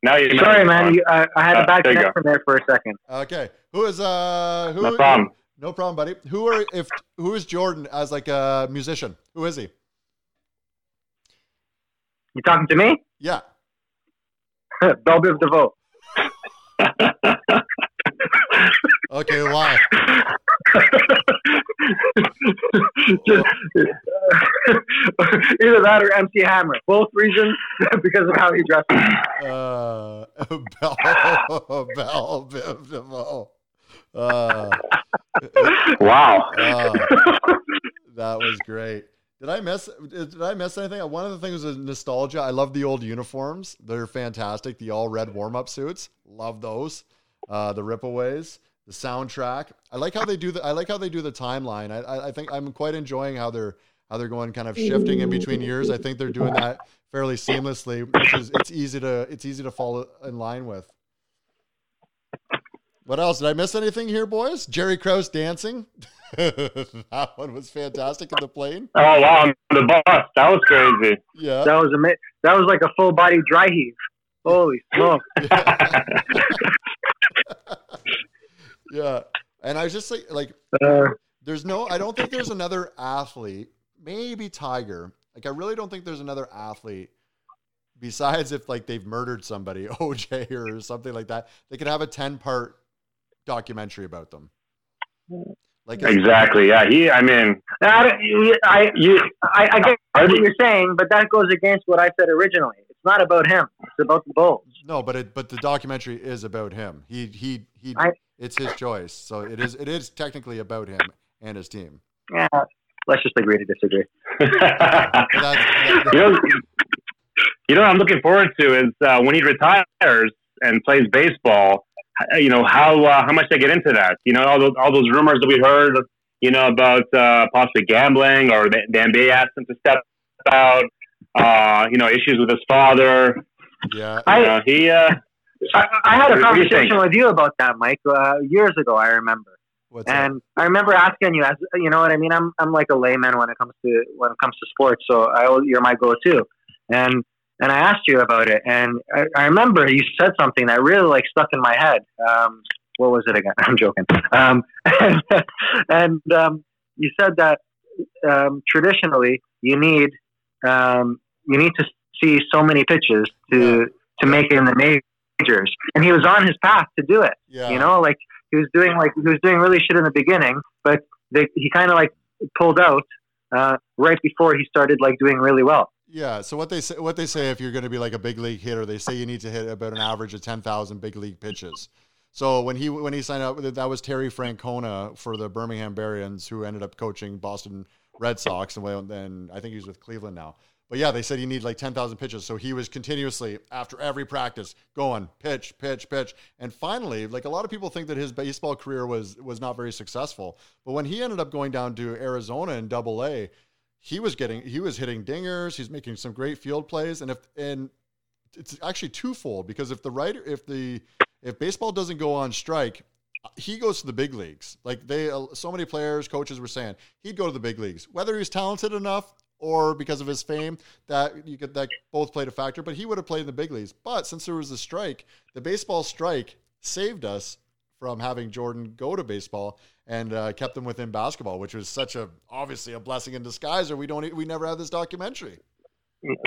Now you Sorry, man. You, I, I had Uh, a bad there you go. connection there for a second. okay. Who is uh who No problem. No problem, buddy. Who are if who is Jordan as like a musician? Who is he? You talking to me? Yeah. Bell Biv DeVoe. Okay, why? Just, either that or MC Hammer. Both reasons because of how he dresses. Uh Bell Bell Biv DeVoe. Uh, wow. uh, that was great. Did I miss? Did I miss anything? One of the things is nostalgia. I love the old uniforms. They're fantastic. The all red warm up suits. Love those. Uh, the ripaways. The soundtrack. I like how they do the. I like how they do the timeline. I, I, I think I'm quite enjoying how they're how they're going kind of shifting in between years. I think they're doing that fairly seamlessly, which is it's easy to it's easy to fall in line with. What else? Did I miss anything here, boys? Jerry Krause dancing. that one was fantastic in the plane. Oh wow, the bus. That was crazy. Yeah. That was ama- That was like a full body dry heave. Holy smoke! yeah. And I was just like, like, Uh, there's no, I don't think there's another athlete, maybe Tiger. Like, I really don't think there's another athlete besides if like they've murdered somebody, OJ or something like that. They could have a 10 part documentary about them. Like, Exactly. Yeah. He. I mean, I, I, you. I, I get what you're saying, but that goes against what I said originally. It's not about him. It's about the Bulls. no, but it, but the documentary is about him. He, he, he, I- it's his choice. So it is, it is technically about him and his team. Yeah, let's just agree to disagree. That's- you know, you know what I'm looking forward to is uh, when he retires and plays baseball. Uh, You know how uh, how much they get into that. You know all those all those rumors that we heard. You know about uh, possibly gambling or the, the NBA asked him to step out. Uh, you know issues with his father. Yeah. I- Uh, he. Uh, I, I had a What do you conversation with you about that, Mike, uh, years ago. I remember, What's that? and I remember asking you, as you know what I mean. I'm I'm like a layman when it comes to when it comes to sports, so I you're my go-to. And and I asked you about it, and I, I remember you said something that really like stuck in my head. Um, what was it again? I'm joking. Um, and and um, you said that um, traditionally you need um, you need to see so many pitches to to make it in the majors, and he was on his path to do it. yeah. You know, like he was doing like he was doing really shit in the beginning, but they, he kind of like pulled out uh, right before he started like doing really well. Yeah. So what they say, what they say, if you're going to be like a big league hitter, they say you need to hit about an average of ten thousand big league pitches. So when he when he signed up, that was Terry Francona for the Birmingham Barons, who ended up coaching Boston Red Sox, and then I think he's with Cleveland now. But yeah, they said you need like ten thousand pitches. So he was continuously after every practice going pitch, pitch, pitch, and finally, like a lot of people think that his baseball career was was not very successful. But when he ended up going down to Arizona in Double A, he was getting he was hitting dingers he's making some great field plays and if and it's actually twofold because if the writer if the if baseball doesn't go on strike he goes to the big leagues. Like they, so many players, coaches were saying he'd go to the big leagues, whether he's talented enough or because of his fame that you could that both played a factor. But he would have played in the big leagues. But since there was a strike, the baseball strike saved us from having Jordan go to baseball and uh, kept them within basketball, which was such a obviously a blessing in disguise. Or we don't we never had this documentary.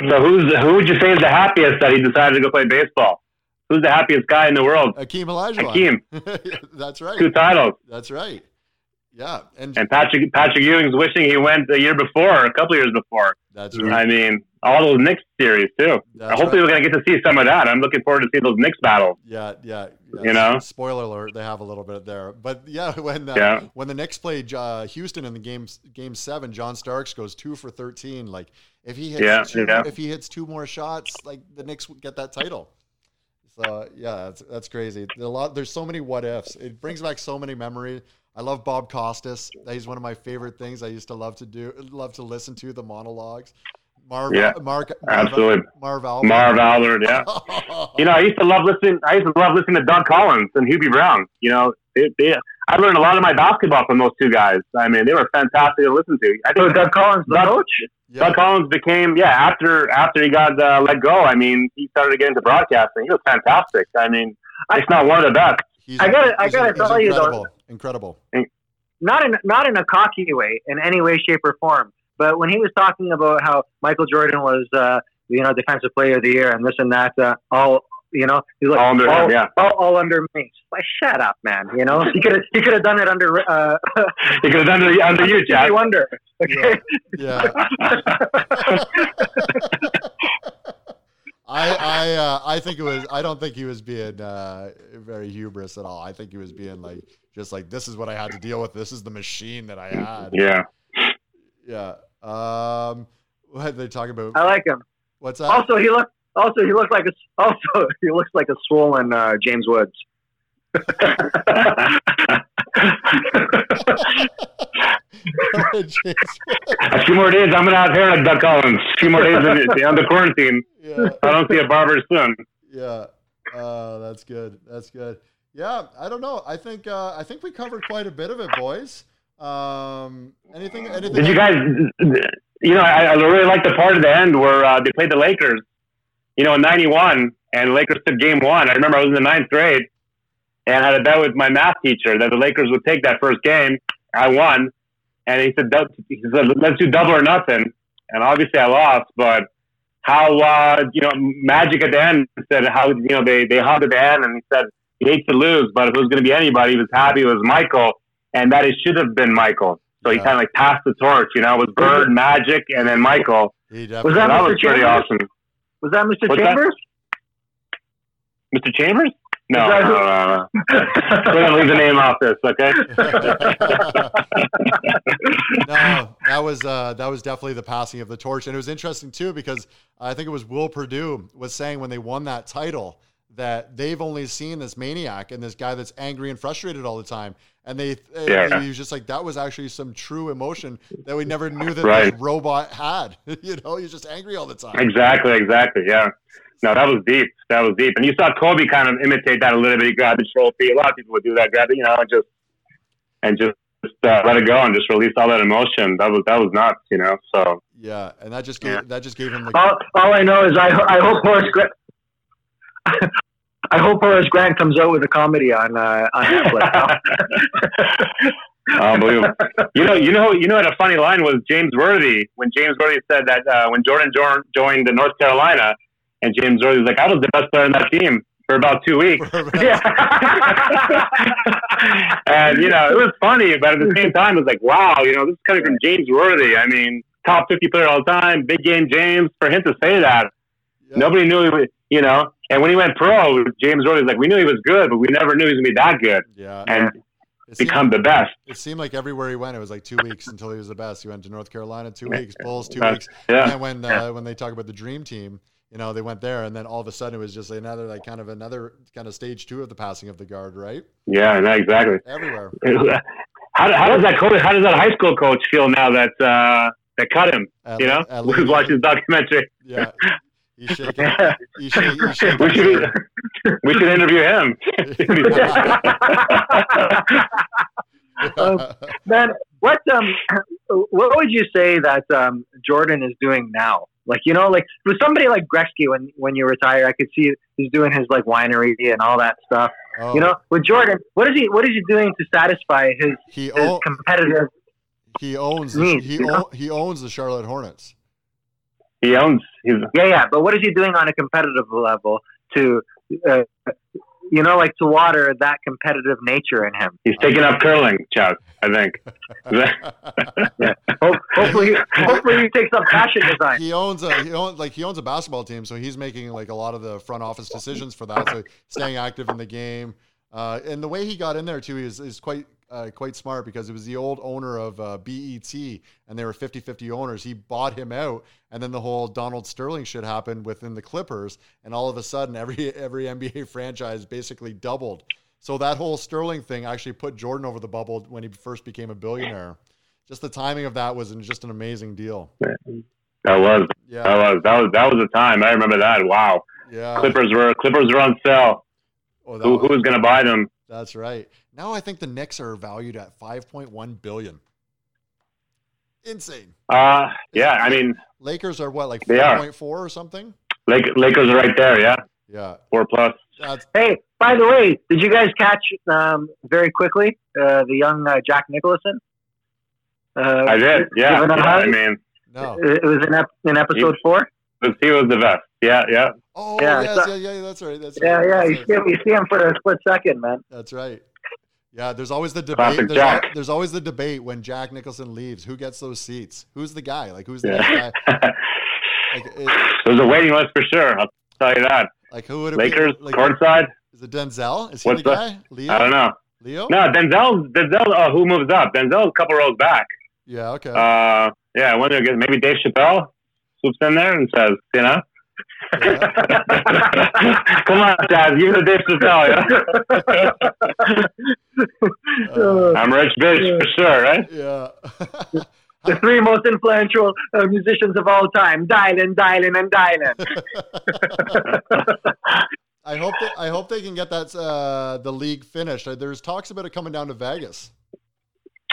So who's who would you say is the happiest that he decided to go play baseball? Who's the happiest guy in the world? Akeem Olajuwon. Akeem. That's right. Two titles. That's right. Yeah, and and Patrick Patrick Ewing's wishing he went a year before, a couple years before. That's right. I mean, all those Knicks series too. That's Hopefully, right. we're gonna get to see some of that. I'm looking forward to see those Knicks battles. Yeah, yeah, yeah. You know? Spoiler alert: they have a little bit there, but yeah, when uh, Yeah. when the Knicks played uh, Houston in the game game seven, John Starks goes two for thirteen. Like if he hits Yeah, two, yeah. if he hits two more shots, like the Knicks would get that title. So yeah, that's that's crazy. There a lot. There's so many what ifs. It brings back so many memories. I love Bob Costas. He's one of my favorite things. I used to love to do, love to listen to the monologues. Marv, Yeah, Mark, absolutely. Marv Albert. Marv Albert, yeah. You know, I used to love listening. I used to love listening to Doug Collins and Hubie Brown. You know, it, it, I learned a lot of my basketball from those two guys. I mean, they were fantastic to listen to. I So think Doug Collins, the Doug- coach. Yeah. Doug Collins became, yeah, after after he got uh, let go. I mean, he started to get into broadcasting. He was fantastic. I mean, it's not one of the best. He's, I gotta- I he's- gotta he's tell you, though- incredible, incredible. not in not in a cocky way in any way, shape, or form. But when he was talking about how Michael Jordan was, uh, you know, defensive player of the year and this and that, uh, all you know, he's like All under him, yeah. all, all under me. Like, shut up, man. You know, he could have he could have done it under uh, He could have done it under you, Stevie Jack. Wonder. Okay. Yeah. I I uh, I think it was. I don't think he was being uh, very hubris at all. I think he was being like just like this is what I had to deal with. This is the machine that I had. Yeah. Yeah. Um, what are they talking about? I like him. What's that? Also, he looked also he looked like a also he looks like a swollen uh, James Woods. A few more days, I'm gonna have hair like Doug Collins. A few more days in- under quarantine. yeah. I don't see a barber soon. Yeah. Uh, that's good. That's good. Yeah. I don't know. I think uh, I think we covered quite a bit of it, boys. Um, anything? Anything? Did you guys? You know, I, I really like the part at the end where uh, they played the Lakers. You know, in '91, and Lakers took Game One. I remember I was in the ninth grade, and I had a bet with my math teacher that the Lakers would take that first game. I won, and he said, he said "Let's do double or nothing." And obviously, I lost, but how uh, you know Magic at the end said how you know they they hugged at the end, and he said he hates to lose, but if it was going to be anybody, he was happy it was Michael, and that it should have been Michael. So he Yeah. kind of like passed the torch, you know, it was Bird, Magic, and then Michael. He Was definitely. that that Mr. was pretty Chambers? awesome. Was that Mr. What's that? Chambers? Mr. Chambers? No, no, no, no. We're gonna leave the name off this, okay? no, that was uh, that was definitely the passing of the torch, and it was interesting too because I think it was Will Perdue was saying when they won that title that they've only seen this maniac and this guy that's angry and frustrated all the time, and they Yeah. he was just like that was actually some true emotion that we never knew that Right. this robot had. you know, he's just angry all the time. Exactly, exactly. Yeah. No, that was deep. That was deep. And you saw Kobe kind of imitate that a little bit. He grabbed the trophy. A lot of people would do that, grab it, you know, and just and just, just uh, let it go and just release all that emotion. That was that was nuts, you know. So Yeah, and that just gave Yeah. that just gave him all, all I know is I I hope Horace Grant. I hope Horace Grant comes out with a comedy on uh, on Netflix. unbelievable. you know, you know, you know. What a funny line was James Worthy when James Worthy said that uh, when Jordan jo- joined the North Carolina, and James Worthy was like, "I was the best player in that team for about two weeks." and you know, it was funny, but at the same time, it was like, wow, you know, this is coming from James Worthy. I mean, top fifty player all the time, big game James. For him to say that, Yeah. nobody knew he was, you know. And when he went pro, James Worthy was like, we knew he was good, but we never knew he was gonna be that good yeah. and It seemed- become the best. It seemed like everywhere he went, it was like two weeks until he was the best. He went to North Carolina two weeks, Bulls two weeks, yeah. and then when uh, when they talk about the Dream Team, you know, they went there, and then all of a sudden it was just another like kind of another kind of stage two of the passing of the guard, right? Yeah, no, exactly. Everywhere. How, how does that coach? How does that high school coach feel now that uh, that cut him? At- You know, who's watching the documentary? Yeah. He's shaking. He's shaking. He's shaking We should we should interview him. um, man, what um, what would you say that um, Jordan is doing now? Like you know, like for somebody like Gretzky, when when you retire, I could see he's doing his like winery and all that stuff. Oh. You know, with Jordan, what is he what is he doing to satisfy his, he his o- competitive? He owns needs, he, o- he owns the Charlotte Hornets. He owns. He's yeah, yeah. But what is he doing on a competitive level to uh, you know, like to water that competitive nature in him. He's taking up curling, Chuck. I think. yeah. hopefully, hopefully he takes up fashion design. He owns a he owns like he owns a basketball team, so he's making like a lot of the front office decisions for that. So staying active in the game, uh, and the way he got in there too is is quite uh, quite smart because it was the old owner of uh, BET and they were 50 50 owners. He bought him out, and then the whole Donald Sterling shit happened within the Clippers, and all of a sudden, every every NBA franchise basically doubled. So that whole Sterling thing actually put Jordan over the bubble when he first became a billionaire. Just the timing of that was just an amazing deal. That was, yeah, that was that was that was a time. I remember that. Wow. Yeah. Clippers were Clippers were on sale. Oh, who, was, who was going to buy them? That's right. Now I think the Knicks are valued at 5.1 billion. Insane. Uh yeah, I mean Lakers are what like 4.4 or something? Lake, Lakers are right there, yeah. Yeah. 4 plus. That's, hey, by the way, did you guys catch um, very quickly uh, the young uh, Jack Nicholson? Uh, I did. Yeah. yeah I mean, no. It was in, ep- in episode he, 4. He was the best. Yeah, yeah. Oh, yeah, yes, so, yeah, yeah, that's right. That's yeah, right. yeah. You see, him, you see him for a split second, man. That's right. Yeah, there's always the debate. There's, al- there's, always the debate when Jack Nicholson leaves. Who gets those seats? Who's the guy? Like, who's the yeah. guy? Like, it, there's a waiting list for sure. I'll tell you that. Like, who would it Lakers be? Like, courtside? Is it Denzel? Is he What's the guy? Leo? I don't know. Leo? No, Denzel. Denzel. Uh, who moves up? Denzel's a couple rows back. Yeah. Okay. Uh, yeah. I wonder. Maybe Dave Chappelle swoops in there and says, you know. Come on, Dad. You the dish to tell you. I'm Rich Bitch for sure, right? Yeah. the three most influential uh, musicians of all time: Dylan, Dylan, and Dylan. I hope that I hope they can get that uh, the league finished. There's talks about it coming down to Vegas.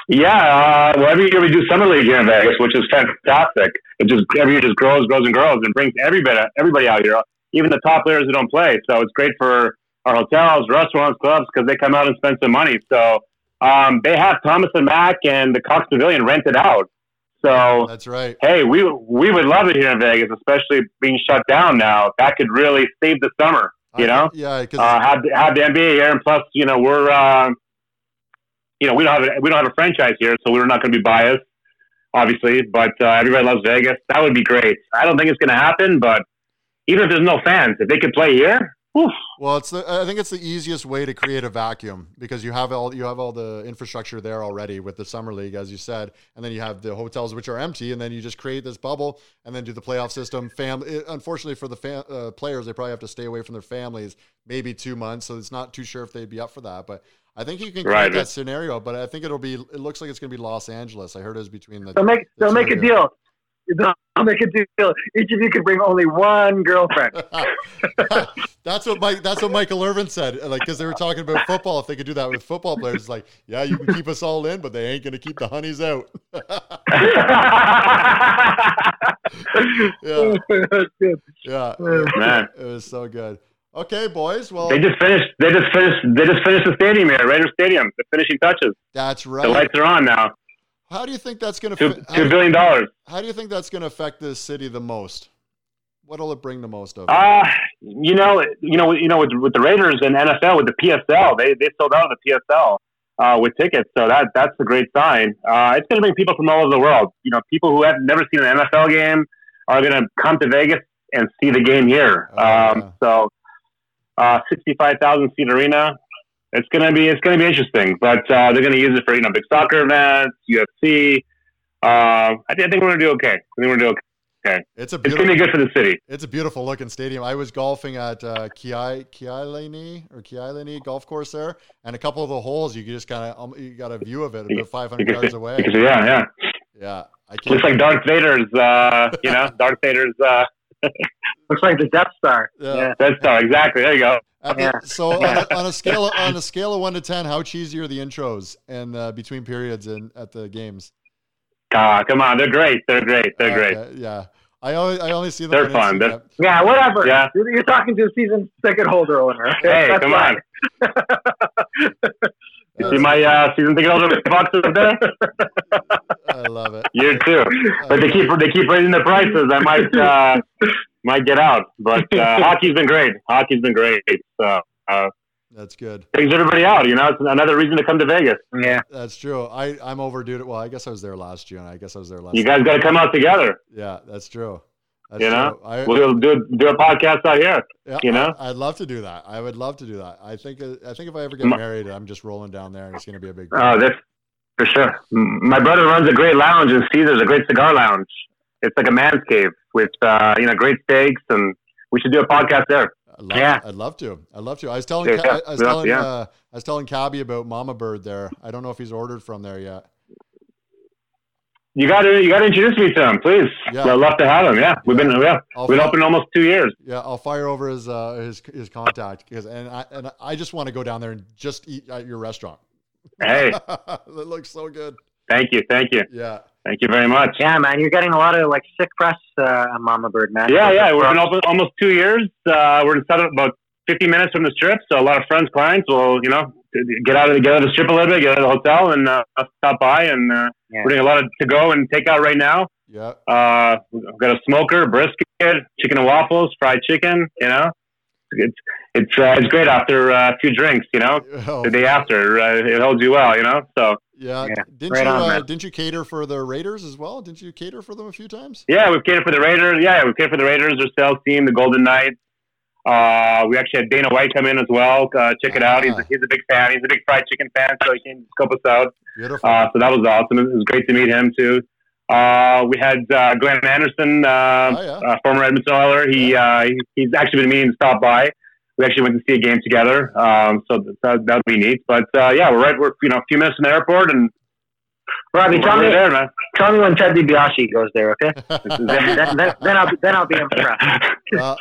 Yeah, uh, well, every year we do summer league here in Vegas, which is fantastic. It just every year just grows, grows, and grows, and brings everybody everybody out here, even the top players who don't play. So it's great for our hotels, restaurants, clubs because they come out and spend some money. So um, they have Thomas and Mack and the Cox Pavilion rented out. So that's right. Hey, we we would love it here in Vegas, especially being shut down now. That could really save the summer. You know, uh, yeah. Uh, have have the NBA here, and plus, you know, we're. Uh, you know, we don't have a, we don't have a franchise here, so we're not going to be biased, obviously. But uh, everybody loves Vegas. That would be great. I don't think it's going to happen, but even if there's no fans, if they could play here, Oof. Well, it's the, I think it's the easiest way to create a vacuum because you have all you have all the infrastructure there already with the summer league, as you said, and then you have the hotels which are empty, and then you just create this bubble and then do the playoff system. Family, unfortunately for the fam, uh, players, they probably have to stay away from their families maybe two months, so it's not too sure if they'd be up for that. But I think you can create right. that scenario, but I think it'll be. It looks like it's going to be Los Angeles. I heard it was between the. They'll make. The they'll make a deal. They'll make a deal. Each of you can bring only one girlfriend. that's what Mike. That's what Michael Irvin said. Like, because they were talking about football. If they could do that with football players, like, yeah, you can keep us all in, but they ain't going to keep the honeys out. yeah. Oh, yeah. Oh, man. It was so good. Okay, boys. Well, they just finished. They just finished. They just finished the stadium here, Raider Stadium. The finishing touches. That's right. The lights are on now. How do you think that's going to? Two, two billion dollars. How do you think that's going to affect this city the most? What'll it bring the most of? Uh, you know, you know, you know, with, with the Raiders and NFL with the PSL, they they sold out of the PSL uh, with tickets, so that that's a great sign. Uh, it's going to bring people from all over the world. You know, people who have never seen an NFL game are going to come to Vegas and see the game here. Oh, um, yeah. So uh, 65,000 seat arena. It's gonna be it's gonna be interesting, but uh, they're gonna use it for you know big soccer events, UFC. Uh, I, think, I think we're gonna do okay. I think we're gonna do okay. It's a it's gonna be good for the city. It's a beautiful looking stadium. I was golfing at uh, Kiai or Kialeni golf course there, and a couple of the holes you just kind of um, you got a view of it about 500 yards away. Yeah, yeah, yeah. I can't Looks like Darth Vader's, uh, you know, Darth Vader's uh, Looks like the Death Star. Yeah. yeah. Death Star, exactly. There you go. The, so on a, on a, scale of, on a scale of one to ten, how cheesy are the intros and uh, between periods and at the games? Ah, come on, they're great. They're great. They're great. Yeah, I only I only see them. They're fun. They're, yeah, whatever. Yeah, you're talking to a season ticket holder owner. Hey, That's come fine. on. you see my uh, season ticket holder box up there? I love it. You too. But they keep they keep raising the prices. I might uh, might get out. But uh, hockey's been great. Hockey's been great. So uh, that's good. Brings everybody out. You know, it's another reason to come to Vegas. Yeah, that's true. I I'm overdue. To, well, I guess I was there last June. I guess I was there last. You guys got to come out together. Yeah, that's true. That's you know, I, we'll do do a podcast out here. Yeah, you know, I, would love to do that. I would love to do that. I think I think if I ever get married, I'm just rolling down there, and it's going to be a big. Oh, that's for sure. My brother runs a great lounge in Caesars, a great cigar lounge. It's like a man's cave with uh, you know great steaks, and we should do a podcast there. I'd love, yeah, I'd love to. I'd love to. I was telling, yeah. I was telling, yeah. uh, I was telling Cabby about Mama Bird there. I don't know if he's ordered from there yet. You got to, you got to introduce me to him, please. Yeah. I'd love to have him. Yeah, we've been, yeah, I'll we've been open almost two years. Yeah, I'll fire over his, uh, his, his contact because, and I, and I just want to go down there and just eat at your restaurant. Hey, that looks so good. Thank you, thank you. Yeah. Thank you very much. Yeah, man, you're getting a lot of like sick press uh, on Mama Bird, man. Yeah, yeah, we've been open almost two years. Uh, we're in set about 50 minutes from the strip, so a lot of friends, clients will, you know, get out of the, get out of the strip a little bit, get out of the hotel, and uh, stop by. And uh, yeah. we're doing a lot of to go and take out right now. Yeah. Uh, we've got a smoker, brisket, chicken and waffles, fried chicken. You know, it's it's uh, it's great after uh, a few drinks. You know, oh, the day after uh, it holds you well. You know, so. Yeah, yeah. didn't right you on, uh, didn't you cater for the Raiders as well? Didn't you cater for them a few times? Yeah, we've catered for the Raiders. Yeah, we've catered for the Raiders, their sales team, the Golden Knights. Uh, we actually had Dana White come in as well. Uh, check it out. He's, a, he's a big fan. He's a big fried chicken fan, so he came to scope us out. Beautiful. Uh, so that was awesome. It was great to meet him too. Uh, we had uh, Glenn Anderson, uh, oh, yeah. uh, former Edmonton Oiler. He, uh, he, he's actually been meaning to stop by. We actually went to see a game together, um, so that that'd be neat. But uh, yeah, we're right. We're you know a few minutes from the airport, and Robbie, tell me, there, man. tell me when Ted DiBiase goes there, okay? then, then, then, then, I'll then I'll be impressed. Uh,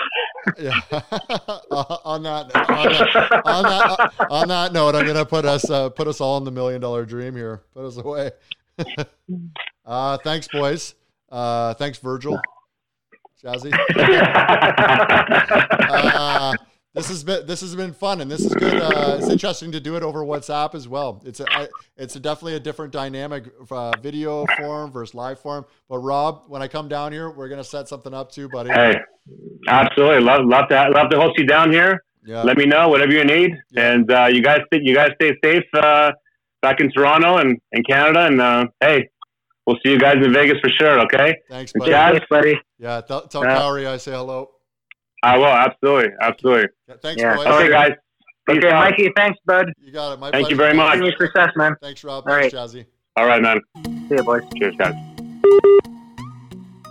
yeah. on that on that, on that on that note, I'm gonna put us uh, put us all in the million dollar dream here. Put us away. uh, thanks, boys. Uh, thanks, Virgil. Jazzy. this has been this has been fun and this is good. Uh, it's interesting to do it over WhatsApp as well. It's a it's a definitely a different dynamic, uh, video form versus live form. But Rob, when I come down here, we're gonna set something up too, buddy. Hey, absolutely love love to love to host you down here. Yeah. Let me know whatever you need, yeah. and uh, you guys you guys stay safe uh, back in Toronto and, and Canada. And uh, hey, we'll see you guys in Vegas for sure. Okay. Thanks, buddy. Thanks, buddy. Yeah, tell, tell Cowrie I say hello. I will absolutely, absolutely. Yeah, thanks, yeah. boys. Okay, guys. Peace okay, out. Mikey. Thanks, bud. You got it. My Thank pleasure. you very much. success, man. Thanks, Rob. All thanks, right. Jazzy. All right, man. See you, boys. Cheers, guys.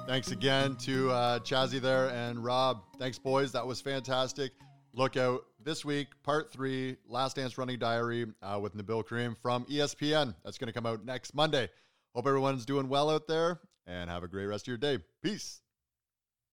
Thanks again to uh, Chazzy there and Rob. Thanks, boys. That was fantastic. Look out this week, part three, Last Dance Running Diary uh, with Nabil Karim from ESPN. That's going to come out next Monday. Hope everyone's doing well out there and have a great rest of your day. Peace.